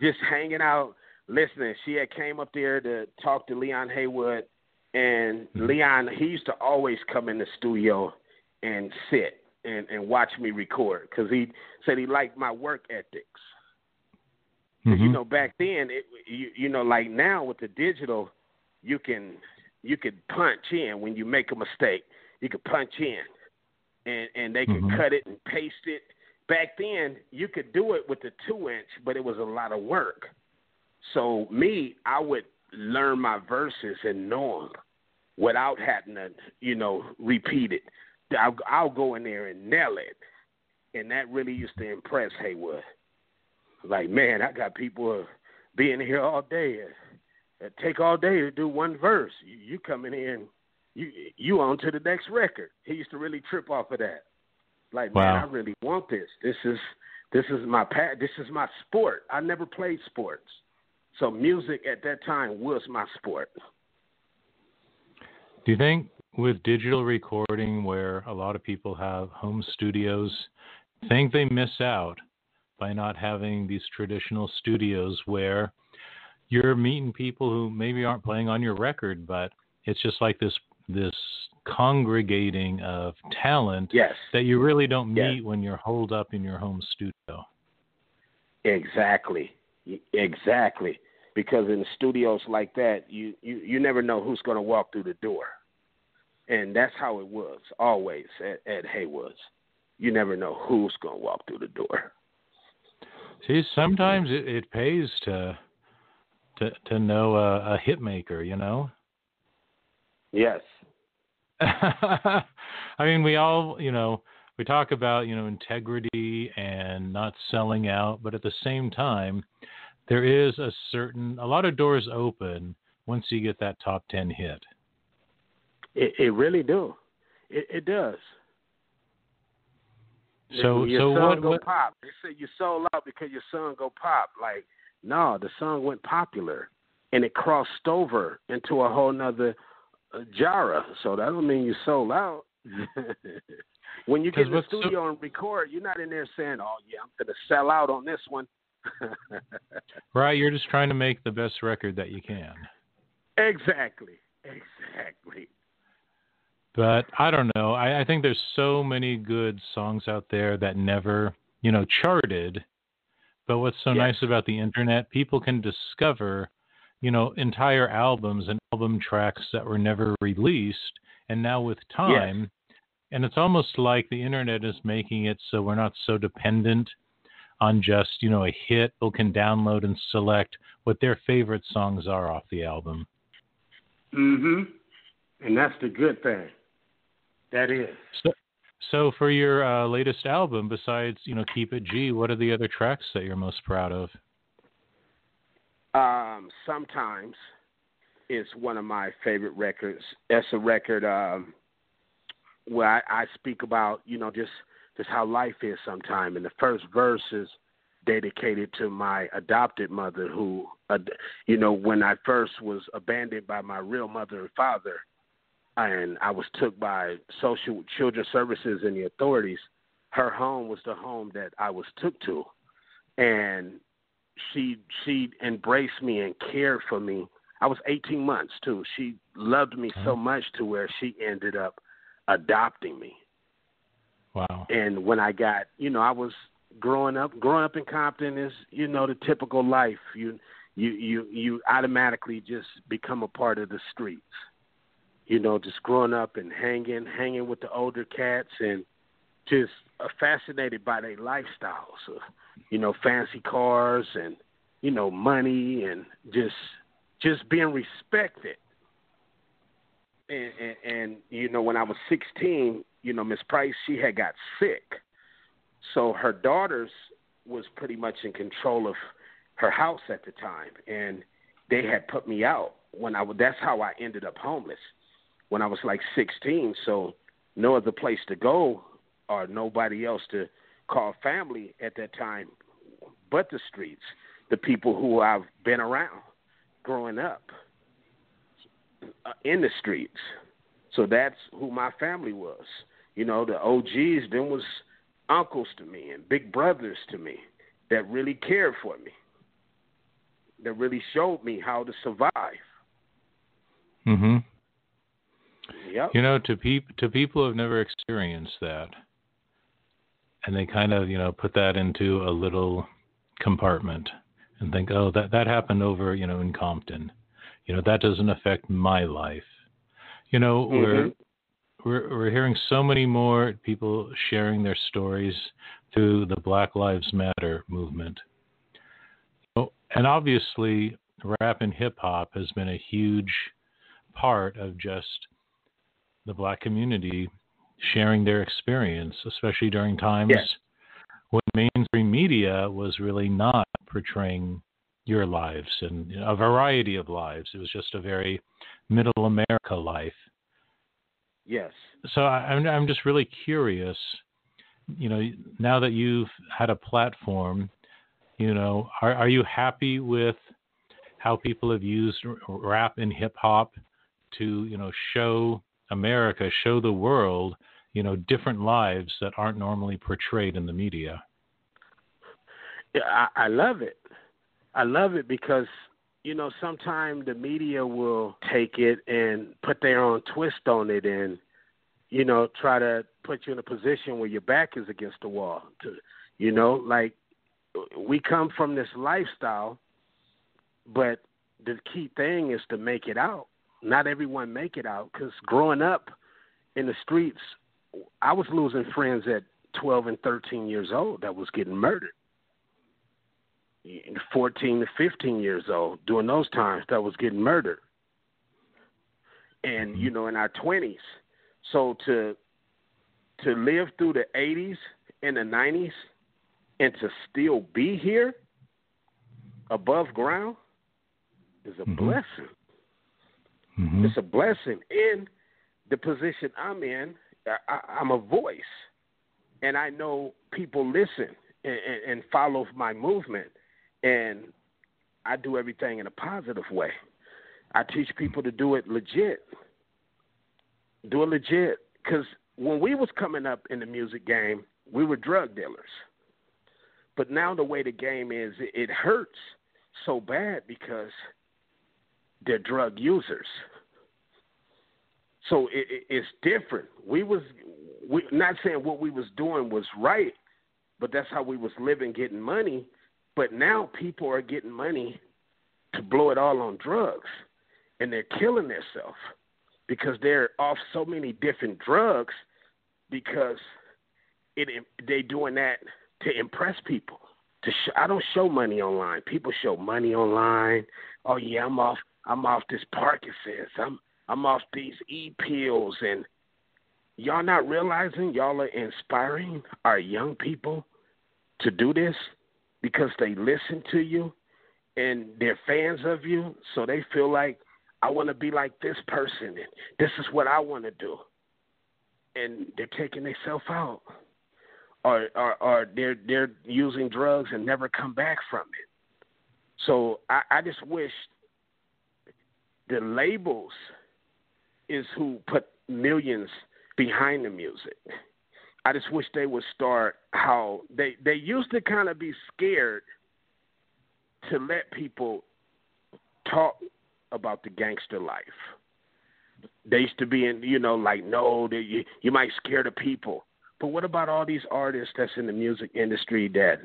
Just hanging out, listening. She had came up there to talk to Leon Haywood, and mm-hmm. Leon he used to always come in the studio and sit and and watch me record because he said he liked my work ethics. Mm-hmm. You know, back then, it, you you know, like now with the digital, you can you could punch in when you make a mistake. You could punch in and and they could mm-hmm. cut it and paste it. Back then, you could do it with the two inch, but it was a lot of work. So me, I would learn my verses and know them without having to, you know, repeat it. I'll, I'll go in there and nail it, and that really used to impress Haywood. Like, man, I got people being here all day. It take all day to do one verse. You, you coming in you you on to the next record. He used to really trip off of that. Like, wow. man, I really want this. This is this is my pat. This is my sport. I never played sports, so music at that time was my sport. Do you think with digital recording, where a lot of people have home studios, think they miss out by not having these traditional studios where you're meeting people who maybe aren't playing on your record, but it's just like this this congregating of talent yes. that you really don't meet yes. when you're holed up in your home studio. Exactly. Exactly. Because in studios like that, you, you, you never know who's going to walk through the door. And that's how it was always at, at Haywood's. You never know who's going to walk through the door. See, sometimes it, it pays to to to know a, a hit maker, you know. Yes. I mean, we all, you know, we talk about, you know, integrity and not selling out, but at the same time, there is a certain a lot of doors open once you get that top ten hit. It, it really do. It, it does. So your so son what, go what pop. They say you sold out because your song go pop. Like no, the song went popular and it crossed over into a whole nother genre. So that don't mean you sold out. when you get in the what's so- studio and record, you're not in there saying, "Oh yeah, I'm gonna sell out on this one." right, you're just trying to make the best record that you can. exactly, exactly. But I don't know. I, I think there's so many good songs out there that never, you know, charted. But what's so Yes. nice about the internet, people can discover, you know, entire albums and album tracks that were never released. And now with time, and it's almost like the internet is making it so we're not so dependent on just, you know, a hit. People can download and select what their favorite songs are off the album. Mhm. And that's the good thing. That is. So, so for your uh, latest album, besides you know Keep It G, what are the other tracks that you're most proud of? Um, sometimes is one of my favorite records. That's a record um, where I, I speak about, you know, just just how life is sometime. And the first verse is dedicated to my adopted mother, who, uh, you know, when I first was abandoned by my real mother and father, and I was took by social children services and the authorities. Her home was the home that I was took to, and she she embraced me and cared for me. I was 18 months too. She loved me so mm. much to where she ended up adopting me. Wow. And when I got, you know, I was growing up. Growing up in Compton is, you know, the typical life. You you you you automatically just become a part of the streets. You know, just growing up and hanging hanging with the older cats and just fascinated by their lifestyles. Of, you know, fancy cars and you know money and just just being respected. And, and, and you know, when I was 16, you know, Miss Price, she had got sick, so her daughters was pretty much in control of her house at the time, and they had put me out when I. That's how I ended up homeless when I was like 16. So no other place to go or nobody else to call family at that time but the streets, the people who I've been around growing up uh, in the streets. So that's who my family was. You know, the OGs then was uncles to me and big brothers to me that really cared for me. That really showed me how to survive. Mm Mhm. Yep. You know, to peop- to people who've never experienced that, and they kind of you know put that into a little compartment and think, oh, that that happened over you know in Compton. You know, that doesn't affect my life. You know, we're Mhm. we're we're hearing so many more people sharing their stories through the Black Lives Matter movement. Oh, and obviously, rap and hip hop has been a huge part of just the black community sharing their experience, especially during times Yes. when mainstream media was really not portraying your lives and a variety of lives. It was just a very middle America life. Yes. So I, I'm I'm just really curious. You know, now that you've had a platform, you know, are are you happy with how people have used rap and hip hop to you know show America, show the world, you know, different lives that aren't normally portrayed in the media? I, I love it. I love it because you know sometimes the media will take it and put their own twist on it and you know try to put you in a position where your back is against the wall. To you know, like we come from this lifestyle, but the key thing is to make it out. Not everyone make it out because growing up in the streets, I was losing friends at 12 and 13 years old that was getting murdered. 14 to 15 years old during those times that was getting murdered. And you know in our 20s. So to to live through the 80s and the 90s and to still be here above ground is a mm-hmm. blessing. Mm-hmm. It's a blessing. In the position I'm in, I, I'm a voice, and I know people listen and, and follow my movement, and I do everything in a positive way. I teach people to do it legit. Do it legit, because when we was coming up in the music game, we were drug dealers. But now the way the game is, it, hurts so bad because they're drug users. So it, it, it's different. We was we not saying what we was doing was right, but that's how we was living, getting money. But now people are getting money to blow it all on drugs, and they're killing themselves because they're off so many different drugs because it they doing that to impress people. To sh- I don't show money online. People show money online. Oh yeah, I'm off. I'm off this Parkinson's. I'm I'm off these e pills, and y'all not realizing y'all are inspiring our young people to do this because they listen to you and they're fans of you, so they feel like I want to be like this person, and this is what I want to do, and they're taking themselves out or, or or they're they're using drugs and never come back from it. So I, I just wish the labels is who put millions behind the music. I just wish they would start how they they used to kind of be scared to let people talk about the gangster life. They used to be in, you know, like no, they, you you might scare the people. But what about all these artists that's in the music industry that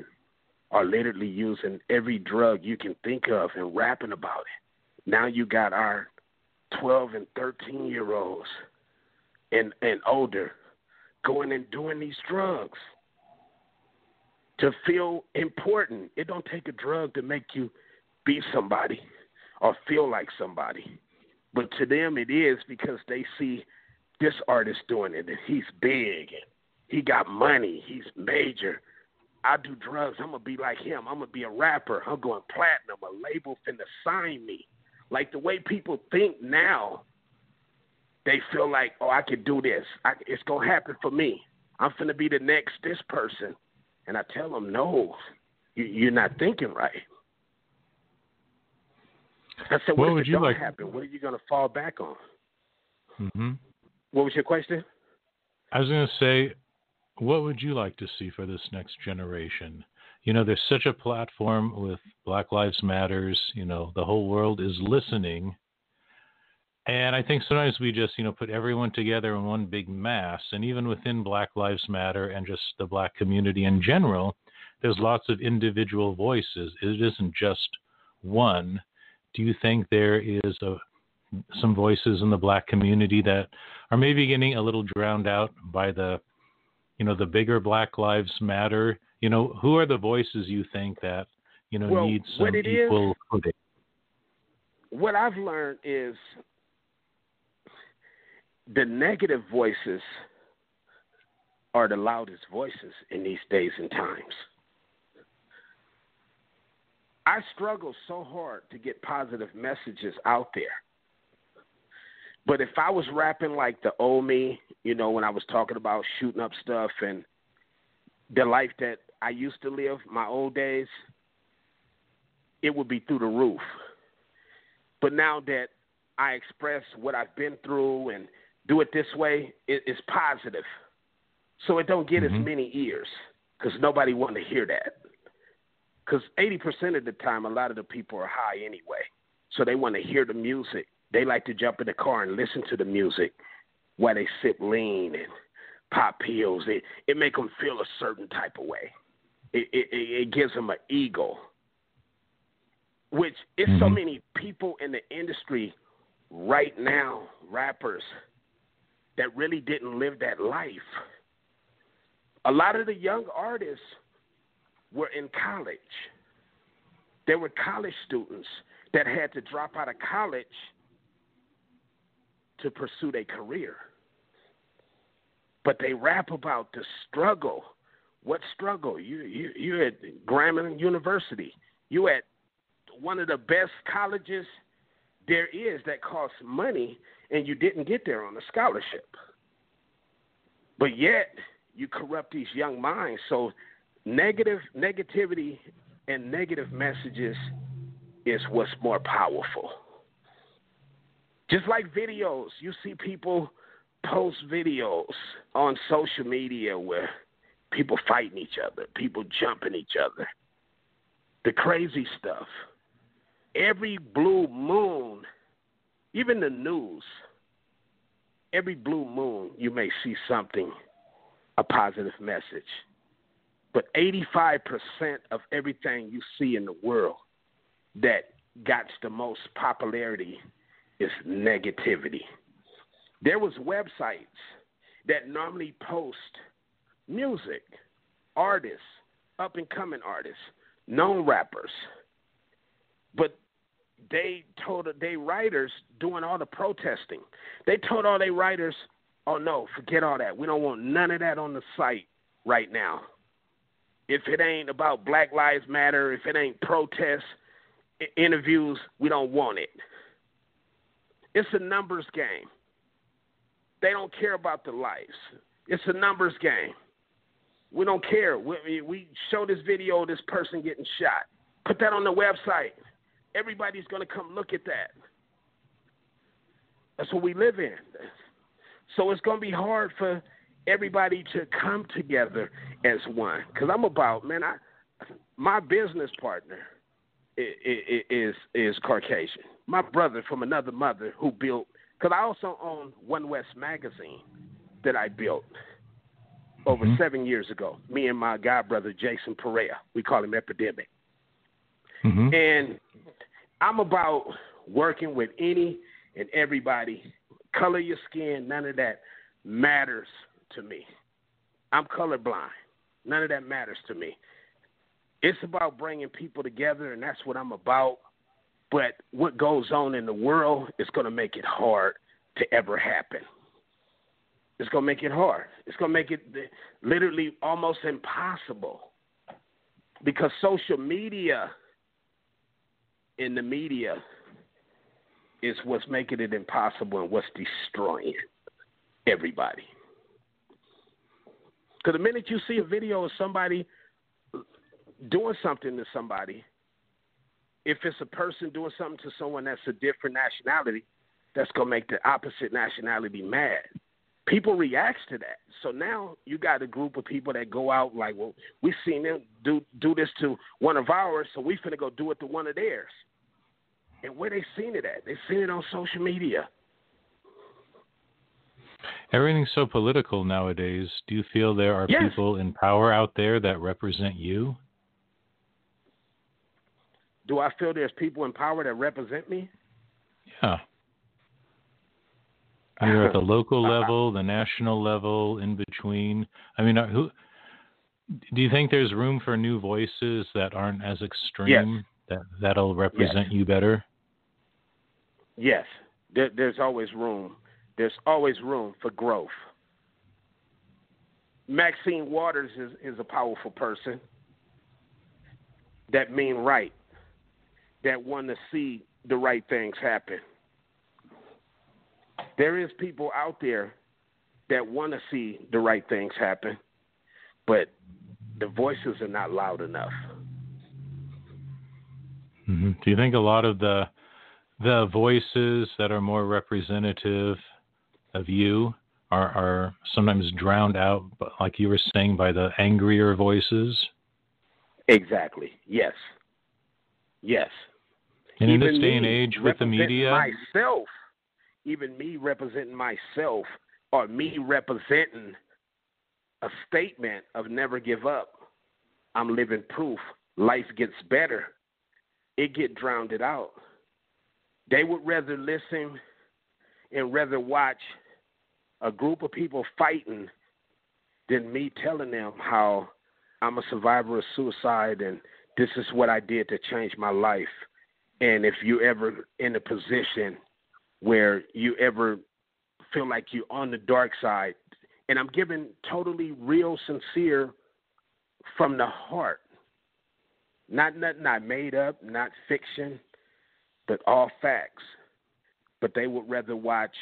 are literally using every drug you can think of and rapping about it? Now you got our 12 and 13 year olds and, and older going and doing these drugs to feel important. It don't take a drug to make you be somebody or feel like somebody. But to them it is because they see this artist doing it and he's big and he got money. He's major. I do drugs. I'm gonna be like him. I'm gonna be a rapper. I'm going platinum. A label finna sign me. Like the way people think now, they feel like, oh, I can do this. I, it's gonna happen for me. I'm gonna be the next this person. And I tell them, no, you, you're not thinking right. I said, what, what would you like? happen? What are you gonna fall back on? Mm-hmm. What was your question? I was gonna say, what would you like to see for this next generation? You know, there's such a platform with Black Lives Matters, you know, the whole world is listening. And I think sometimes we just, you know, put everyone together in one big mass. And even within Black Lives Matter and just the black community in general, there's lots of individual voices. It isn't just one. Do you think there is a, some voices in the black community that are maybe getting a little drowned out by the you know the bigger Black Lives Matter? You know, who are the voices you think that you know well, need some equal footing? What I've learned is the negative voices are the loudest voices in these days and times. I struggle so hard to get positive messages out there. But if I was rapping like the old me, you know, when I was talking about shooting up stuff and the life that I used to live, my old days, it would be through the roof. But now that I express what I've been through and do it this way, it, it's positive. So it don't get mm-hmm. as many ears because nobody want to hear that. Because 80% of the time, a lot of the people are high anyway. So they want to hear the music they like to jump in the car and listen to the music while they sip lean and pop pills. It it make them feel a certain type of way. It it, it gives them an ego. Which it's mm-hmm. so many people in the industry right now, rappers, that really didn't live that life. A lot of the young artists were in college. There were college students that had to drop out of college to pursue their career. But they rap about the struggle. What struggle? You you you're at Grambling University. You at one of the best colleges there is that costs money, and you didn't get there on a scholarship. But yet, you corrupt these young minds. So, negative negativity and negative messages is what's more powerful. Just like videos, you see people post videos on social media where people fighting each other, people jumping each other, the crazy stuff. Every blue moon, even the news, every blue moon, you may see something, a positive message. But 85% of everything you see in the world that got the most popularity is negativity. There was websites that normally post music, artists, up and coming artists, known rappers, but they told they writers doing all the protesting. They told all their writers, "Oh no, forget all that. We don't want none of that on the site right now. If it ain't about Black Lives Matter, if it ain't protests, interviews, we don't want it." It's a numbers game. They don't care about the lives. It's a numbers game. We don't care. We, we show this video of this person getting shot. Put that on the website. Everybody's going to come look at that. That's what we live in. So it's going to be hard for everybody to come together as one. Because I'm about, man, I, my business partner is, is, is Caucasian. My brother from another mother who built, because I also own One West magazine that I built over mm-hmm. seven years ago. Me and my god brother Jason Perea. We call him Epidemic. Mm-hmm. And I'm about working with any and everybody. Color your skin, none of that matters to me. I'm colorblind. None of that matters to me. It's about bringing people together, and that's what I'm about. But what goes on in the world is going to make it hard to ever happen. It's going to make it hard. It's going to make it literally almost impossible because social media in the media is what's making it impossible and what's destroying everybody. Because the minute you see a video of somebody doing something to somebody, if it's a person doing something to someone that's a different nationality, that's going to make the opposite nationality mad people reacts to that. So now you got a group of people that go out like, well, we seen them do do this to one of ours, so we finna go do it to one of theirs. And where they seen it at? They seen it on social media. Everything's so political nowadays. Do you feel there are yes. people in power out there that represent you? Do I feel there's people in power that represent me? Yeah. Either at the local level, the national level, in between. I mean, uh, who do you think there's room for new voices that aren't as extreme yes. That that'll represent yes. you better? Yes, there, there's always room. There's always room for growth. Maxine Waters is, is a powerful person that mean right, that want to see the right things happen. There is people out there that want to see the right things happen, but the voices are not loud enough. Mm-hmm. Do you think a lot of the the voices that are more representative of you are, are sometimes drowned out, like you were saying, by the angrier voices? Exactly. Yes. Yes. And Even in this day and age with the media, myself even me representing myself or me representing a statement of never give up, I'm living proof. Life gets better. It get drowned out. They would rather listen and rather watch a group of people fighting than me telling them how I'm a survivor of suicide and this is what I did to change my life. And if you're ever in a position where you ever feel like you're on the dark side. And I'm giving totally real, sincere from the heart. Not nothing not made up, not fiction, but all facts. But they would rather watch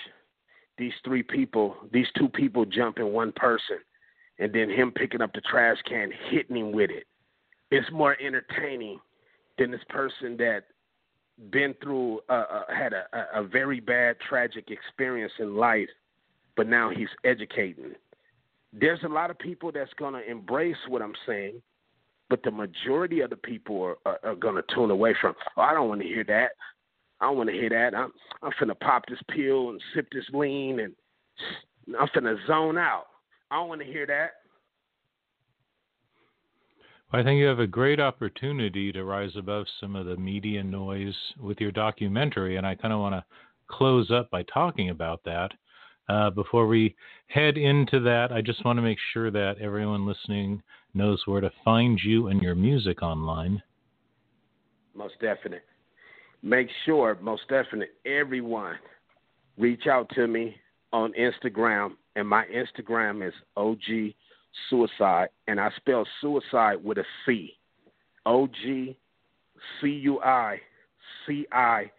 these three people, these two people jumping one person, and then him picking up the trash can, hitting him with it. It's more entertaining than this person that been through uh, uh, had a, a very bad tragic experience in life, but now he's educating. There's a lot of people that's going to embrace what I'm saying, but the majority of the people are, are, are going to tune away from. Oh, I don't want to hear that. I don't want to hear that. I'm I'm finna pop this pill and sip this lean and I'm finna zone out. I don't want to hear that. I think you have a great opportunity to rise above some of the media noise with your documentary, and I kind of want to close up by talking about that. Uh, before we head into that, I just want to make sure that everyone listening knows where to find you and your music online. Most definite. Make sure, most definite, everyone reach out to me on Instagram, and my Instagram is OG suicide, and I spell suicide with a C. O G C U I C I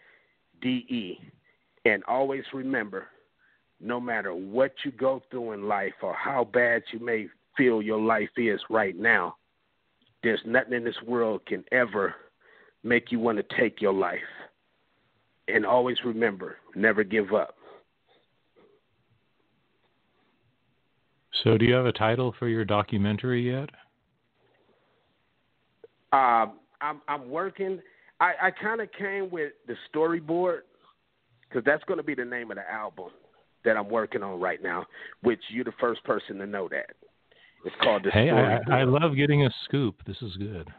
D E. And always remember no matter what you go through in life or how bad you may feel your life is right now, there's nothing in this world can ever make you want to take your life. And always remember, never give up. So, do you have a title for your documentary yet? Uh, I'm I'm working. I, I kind of came with the storyboard because that's going to be the name of the album that I'm working on right now. Which you're the first person to know that. It's called the. Hey, I, I love getting a scoop. This is good.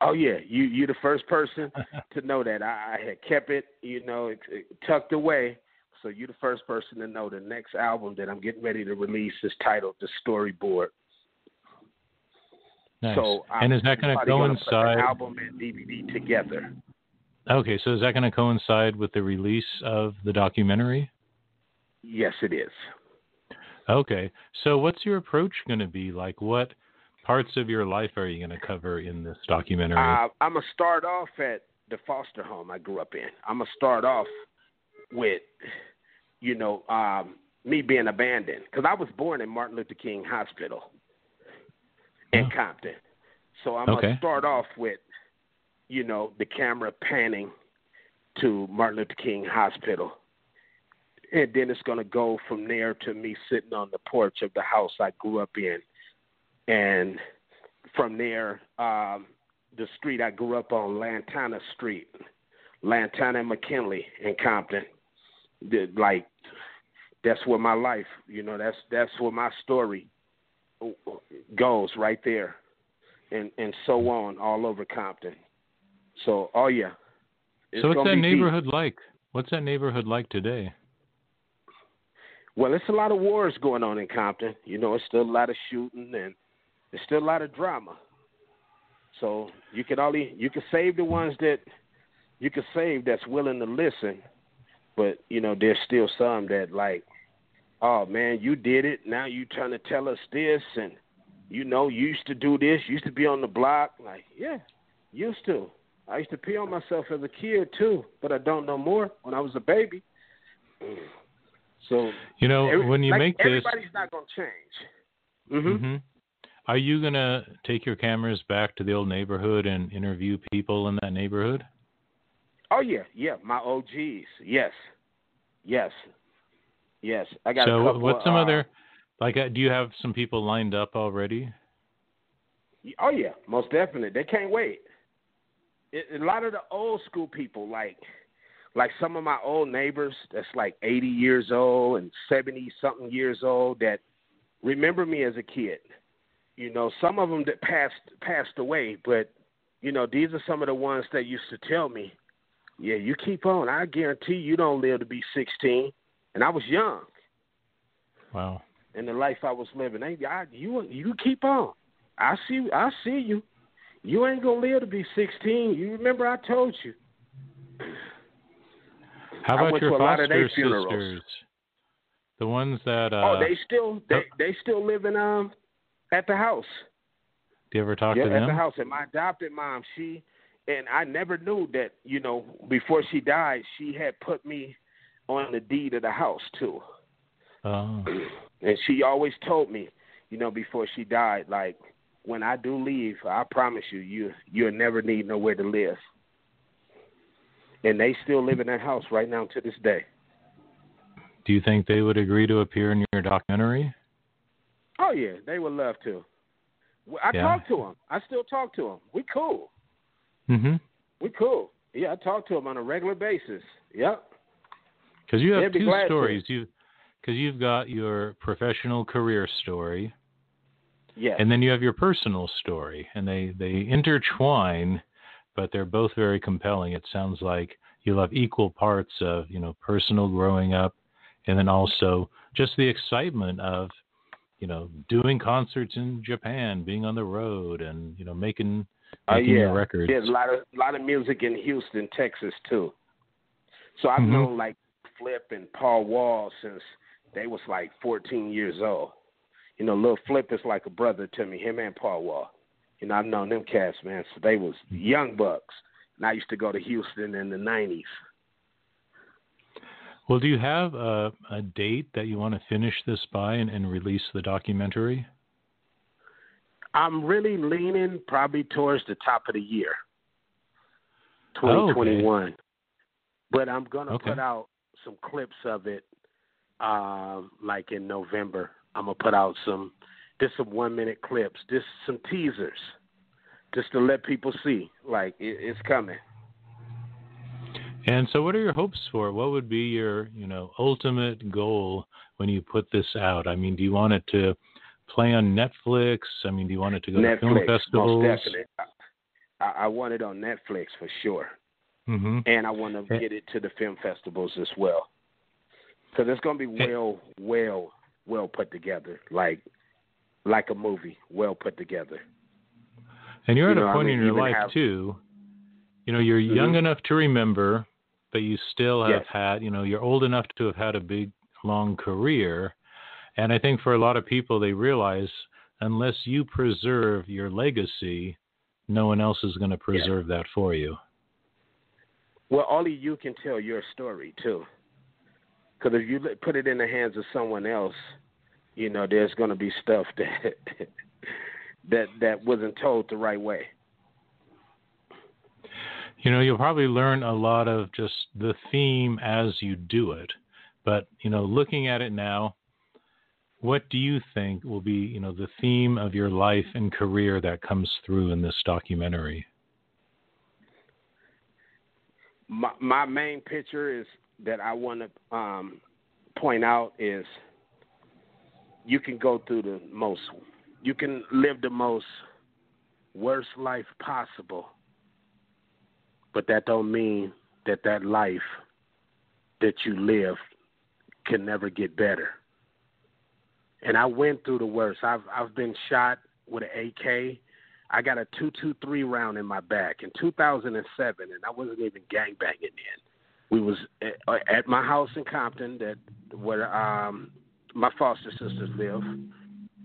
Oh yeah, you you're the first person to know that. I, I had kept it, you know, it, it tucked away so you're the first person to know the next album that I'm getting ready to release is titled The Storyboard. Nice. So and is that going to coincide? album and DVD together. Okay, so is that going to coincide with the release of the documentary? Yes, it is. Okay, so what's your approach going to be? Like, what parts of your life are you going to cover in this documentary? Uh, I'm gonna start off at the foster home I grew up in. I'm gonna start off with you know, um, me being abandoned because I was born in Martin Luther King Hospital in oh. Compton. So I'm okay. gonna start off with, you know, the camera panning to Martin Luther King Hospital, and then it's gonna go from there to me sitting on the porch of the house I grew up in, and from there, um, the street I grew up on, Lantana Street, Lantana and McKinley in Compton like that's where my life, you know, that's that's where my story goes right there, and and so on all over Compton. So, oh yeah. so what's that neighborhood deep. like? What's that neighborhood like today? Well, it's a lot of wars going on in Compton. You know, it's still a lot of shooting and there's still a lot of drama. So you can only you can save the ones that you can save that's willing to listen but you know, there's still some that like, oh man, you did it. Now you trying to tell us this, and you know, you used to do this. used to be on the block. Like, yeah, used to. I used to pee on myself as a kid too, but I don't know more when I was a baby. Mm. So you know, every, when you like, make everybody's this, everybody's not gonna change. Mm-hmm. Mm-hmm. Are you gonna take your cameras back to the old neighborhood and interview people in that neighborhood? Oh yeah, yeah, my OGs. Yes, yes, yes. I got. So, couple, what's some uh, other? Like, uh, do you have some people lined up already? Oh yeah, most definitely. They can't wait. It, a lot of the old school people, like, like some of my old neighbors, that's like eighty years old and seventy something years old, that remember me as a kid. You know, some of them that passed passed away, but you know, these are some of the ones that used to tell me, yeah, you keep on. I guarantee you don't live to be 16. And I was young. Wow. And the life I was living, I, I, you you keep on. I see I see you. You ain't gonna live to be 16. You remember I told you. How about your foster sisters? The ones that. Uh... Oh, they still they they still live in um at the house. Do you ever talk yeah, to them? at the house. And my adopted mom, she and I never knew that you know before she died, she had put me on the deed of the house too. Oh. And she always told me, you know, before she died, like when I do leave, I promise you, you you'll never need nowhere to live. And they still live in that house right now to this day. Do you think they would agree to appear in your documentary? Oh yeah, they would love to. I Yeah. talk to them. I still talk to them. We cool. Mm-hmm. We cool. Yeah, I talk to them on a regular basis. Yep. Because you have They'd two stories. You because you've got your professional career story, Yeah. and then you have your personal story, and they they intertwine, but they're both very compelling. It sounds like you'll have equal parts of you know personal growing up, and then also just the excitement of you know doing concerts in Japan, being on the road, and you know making Uh, making yeah. records. There's a lot of a lot of music in Houston, Texas too. So I've Mhm. known like Flip and Paul Wall since they was like 14 years old. You know, Lil Flip is like a brother to me. Him and Paul Wall. You know, I've known them cats, man. So they was young bucks, and I used to go to Houston in the 90s. Well, do you have a, a date that you want to finish this by and, and release the documentary? I'm really leaning probably towards the top of the year, Oh, okay. 2021. But I'm gonna Okay. put out some clips of it, um, like in November. I'm gonna put out some, just some one minute clips, just some teasers, just to let people see, like it, it's coming. And so, what are your hopes for? What would be your, you know, ultimate goal when you put this out? I mean, do you want it to play on Netflix? I mean, do you want it to go to film festivals? most definite. I, I want it on Netflix for sure. Mm-hmm. and I want to Eh. get it to the film festivals as well. Because it's going to be Eh. well, well, well put together, like like a movie, well put together. And you're You at know, a I point mean, in your even life have- too. You know, you're young Mhm. enough to remember, but you still have Yes. had. You know, you're old enough to have had a big, long career. And I think for a lot of people, they realize unless you preserve your legacy, no one else is going to preserve that for you. Well, only you can tell your story too. Because if you put it in the hands of someone else, you know, there's going to be stuff that that that wasn't told the right way. You know, you'll probably learn a lot of just the theme as you do it. But, you know, looking at it now, what do you think will be, you know, the theme of your life and career that comes through in this documentary? my my main picture is that I want to um, point out is you can go through the most, you can live the most worst life possible, but that don't mean that that life that you live can never get better. And I went through the worst. I've I've been shot with an AK. I got a two two three round in my back in 2007, and I wasn't even gang banging then. We was at, at my house in Compton, that where um my foster sisters live.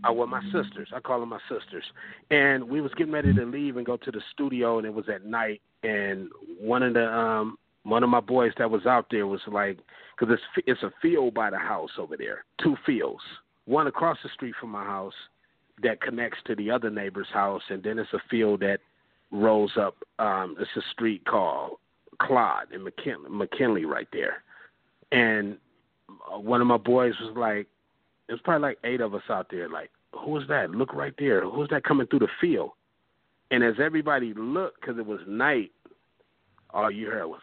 I well, my sisters. I call them my sisters. And we was getting ready to leave and go to the studio, and it was at night. And one of the um one of my boys that was out there was like, because it's it's a field by the house over there, two fields, one across the street from my house that connects to the other neighbor's house, and then it's a field that rolls up. Um, it's a street called Clod and McKinley, McKinley right there. And uh, one of my boys was like, there's probably like eight of us out there. Like, who is that? Look right there. Who's that coming through the field? And as everybody looked, because it was night, all you heard was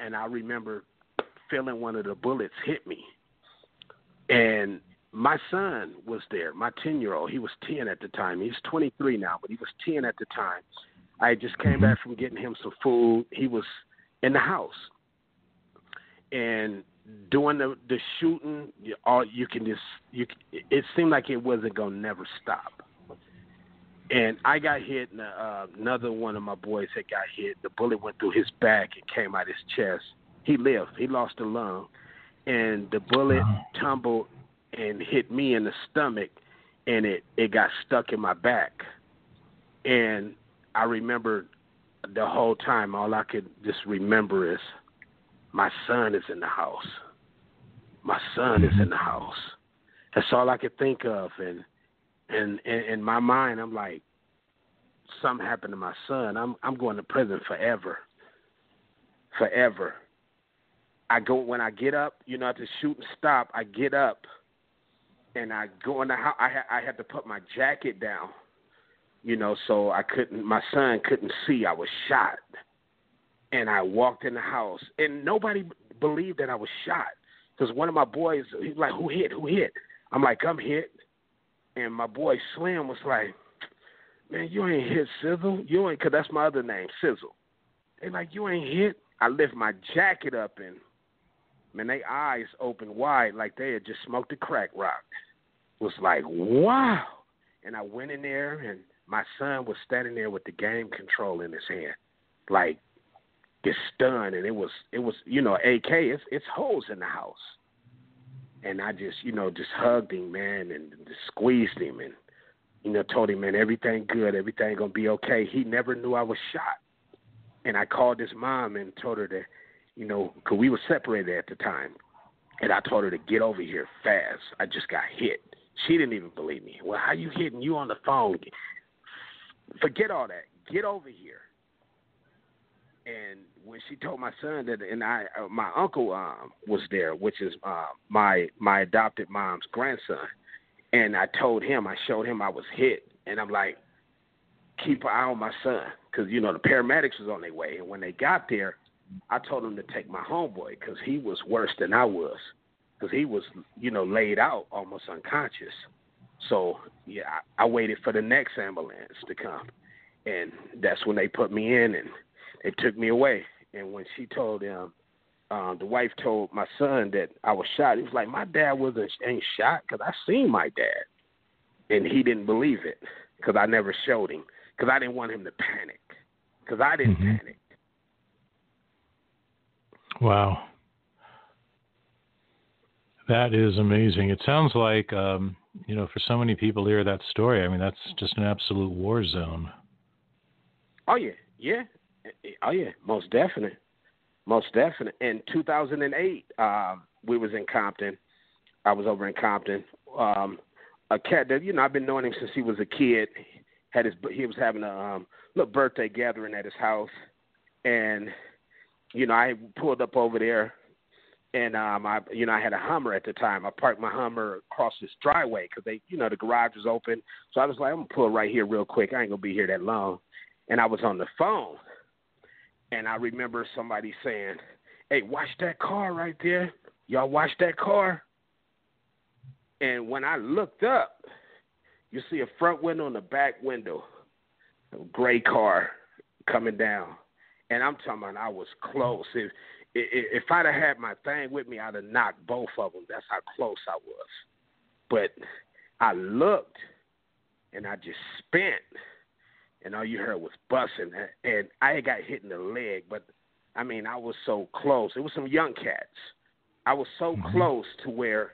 and I remember feeling one of the bullets hit me. And my son was there, my 10 year old. He was 10 at the time. He's 23 now, but he was 10 at the time. I just came back from getting him some food. He was in the house. And doing the the shooting, you, all you can just you. It seemed like it wasn't gonna never stop. And I got hit, and uh, another one of my boys had got hit. The bullet went through his back and came out his chest. He lived. He lost a lung, and the bullet tumbled and hit me in the stomach, and it it got stuck in my back. And I remember the whole time, all I could just remember is my son is in the house. My son is in the house. That's all I could think of, and and in my mind, I'm like, something happened to my son. I'm I'm going to prison forever. Forever. I go when I get up, you know, to shoot and stop. I get up, and I go in the house. I ha- I had to put my jacket down, you know, so I couldn't. My son couldn't see I was shot, and I walked in the house, and nobody believed that I was shot because one of my boys, he's like, "Who hit? Who hit?" I'm like, "I'm hit," and my boy Slim was like, "Man, you ain't hit Sizzle. You ain't, cause that's my other name, Sizzle." They like, "You ain't hit." I lift my jacket up and man, they eyes open wide like they had just smoked a crack rock. It was like, wow. And I went in there and my son was standing there with the game control in his hand, like just stunned and it was it was you know, AK, it's it's holes in the house. And I just, you know, just hugged him, man, and just squeezed him and you know, told him, man, everything good, everything gonna be okay. He never knew I was shot. And I called his mom and told her that you know, because we were separated at the time. And I told her to get over here fast. I just got hit. She didn't even believe me. Well, how you hitting you on the phone? Forget all that. Get over here. And when she told my son that, and I, uh, my uncle um, was there, which is uh, my my adopted mom's grandson, and I told him, I showed him I was hit, and I'm like, keep an eye on my son, because you know the paramedics was on their way, and when they got there, I told him to take my homeboy because he was worse than I was, because he was, you know, laid out almost unconscious. So yeah, I, I waited for the next ambulance to come, and that's when they put me in and they took me away. And when she told him, um, the wife told my son that I was shot. He was like, "My dad wasn't ain't shot because I seen my dad," and he didn't believe it because I never showed him because I didn't want him to panic because I didn't mm-hmm. panic. Wow. That is amazing. It sounds like, um, you know, for so many people to hear that story, I mean, that's just an absolute war zone. Oh, yeah. Yeah. Oh, yeah. Most definite. Most definite. In 2008, uh, we was in Compton. I was over in Compton. Um, a cat that, you know, I've been knowing him since he was a kid. Had his, he was having a um, little birthday gathering at his house. And you know, I pulled up over there, and um, I, you know, I had a Hummer at the time. I parked my Hummer across this driveway because they, you know, the garage was open. So I was like, I'm gonna pull right here real quick. I ain't gonna be here that long. And I was on the phone, and I remember somebody saying, "Hey, watch that car right there. Y'all watch that car." And when I looked up, you see a front window and a back window, a gray car coming down and I'm talking about I was close. If if I'd have had my thing with me, I'd have knocked both of them. That's how close I was. But I looked, and I just spent, and all you heard was bussing, and I got hit in the leg. But I mean, I was so close. It was some young cats. I was so mm-hmm. close to where,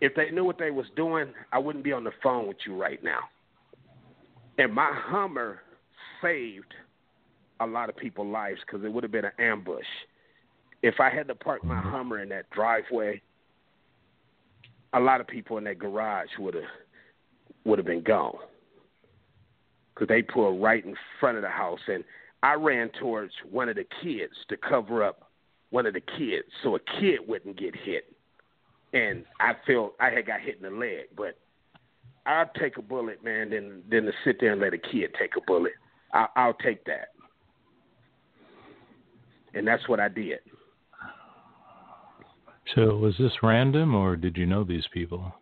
if they knew what they was doing, I wouldn't be on the phone with you right now. And my Hummer saved a lot of people's lives because it would have been an ambush. If I had to park my Hummer in that driveway, a lot of people in that garage would have would have been gone because they pulled right in front of the house, and I ran towards one of the kids to cover up one of the kids so a kid wouldn't get hit. And I felt I had got hit in the leg, but I'll take a bullet, man, than than to sit there and let a kid take a bullet. I, I'll take that and that's what I did. So was this random, or did you know these people?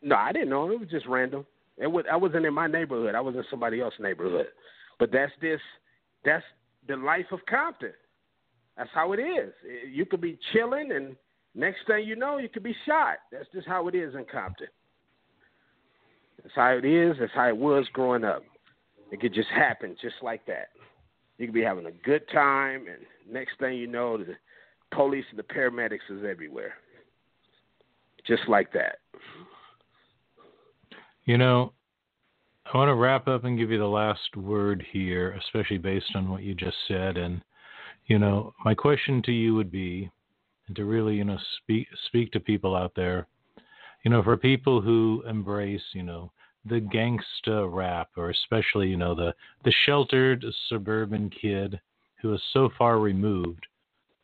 No, I didn't know. It was just random. It was, I wasn't in my neighborhood. I was in somebody else's neighborhood. But that's this. That's the life of Compton. That's how it is. You could be chilling, and next thing you know, you could be shot. That's just how it is in Compton. That's how it is. That's how it was growing up. It could just happen, just like that. You could be having a good time, and next thing you know, the police and the paramedics is everywhere. Just like that. You know, I want to wrap up and give you the last word here, especially based on what you just said. And, you know, my question to you would be, and to really, you know, speak speak to people out there, you know, for people who embrace, you know, the gangsta rap, or especially, you know, the the sheltered suburban kid who is so far removed,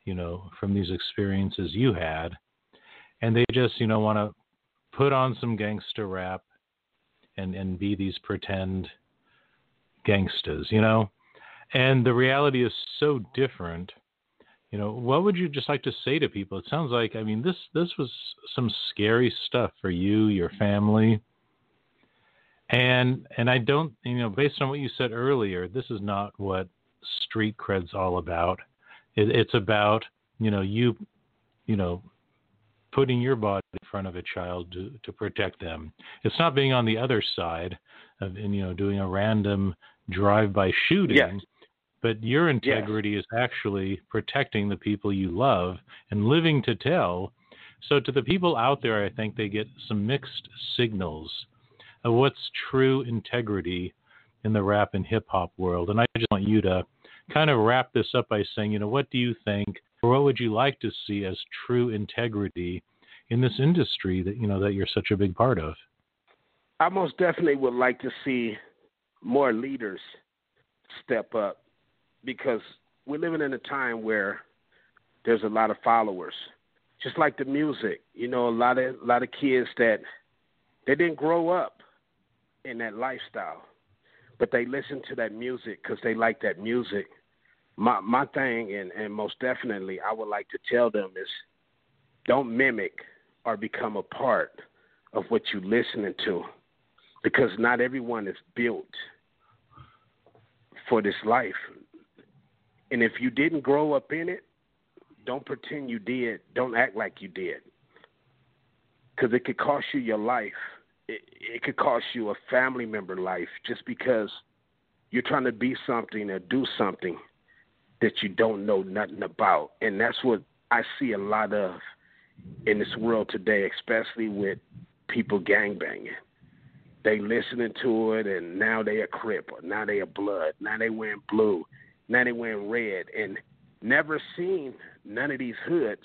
you know, from these experiences you had, and they just, you know, want to put on some gangsta rap and and be these pretend gangsters, you know. And the reality is so different. You know, what would you just like to say to people? It sounds like I mean this this was some scary stuff for you, your family. And and I don't you know, based on what you said earlier, this is not what street cred's all about. It, it's about, you know, you you know, putting your body front of a child to, to protect them. It's not being on the other side of and you know doing a random drive-by shooting. Yes. But your integrity yes. is actually protecting the people you love and living to tell. So to the people out there, I think they get some mixed signals of what's true integrity in the rap and hip hop world. And I just want you to kind of wrap this up by saying, you know, what do you think or what would you like to see as true integrity in this industry that you know that you're such a big part of? I most definitely would like to see more leaders step up because we're living in a time where there's a lot of followers. Just like the music, you know, a lot of a lot of kids that they didn't grow up in that lifestyle, but they listen to that music because they like that music my my thing and and most definitely I would like to tell them is don't mimic or become a part of what you're listening to because not everyone is built for this life. And if you didn't grow up in it, don't pretend you did. Don't act like you did. Because it could cost you your life. It, it could cost you a family member life just because you're trying to be something or do something that you don't know nothing about. And that's what I see a lot of in this world today, especially with people gangbanging. They listening to it and now they a crip now they a blood. Now they wearing blue. Now they wearing red and never seen none of these hoods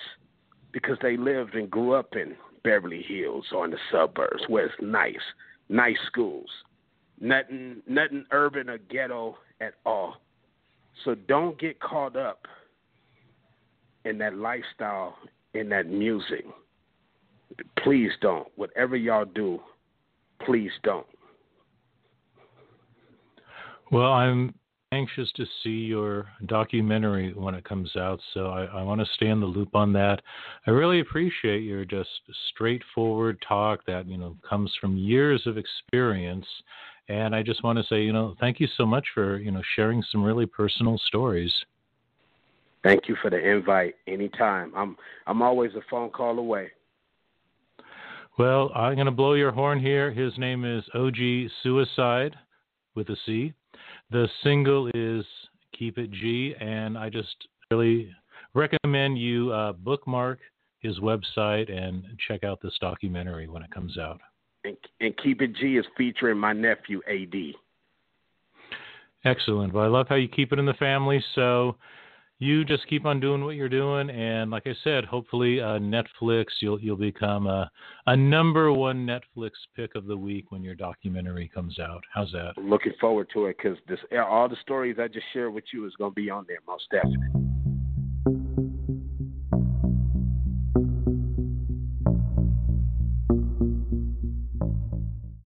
because they lived and grew up in Beverly Hills or in the suburbs where it's nice, nice schools. Nothing nothing urban or ghetto at all. So don't get caught up in that lifestyle, in that music. Please don't. Whatever y'all do, please don't. Well, I'm anxious to see your documentary when it comes out, so I, I want to stay in the loop on that. I really appreciate your just straightforward talk that you know comes from years of experience and I just want to say, you know, thank you so much for, you know, sharing some really personal stories. Thank you for the invite. Anytime. I'm I'm always a phone call away. Well, I'm going to blow your horn here. His name is OG Suicide with a C. The single is Keep It G, and I just really recommend you uh, bookmark his website and check out this documentary when it comes out and, and Keep It G is featuring my nephew AD. Excellent. Well, I love how you keep it in the family. So you just keep on doing what you're doing, and like I said, hopefully uh, Netflix, you'll you'll become a, a number one Netflix pick of the week when your documentary comes out. How's that? looking forward to it because this all the stories I just shared with you is going to be on there most definitely.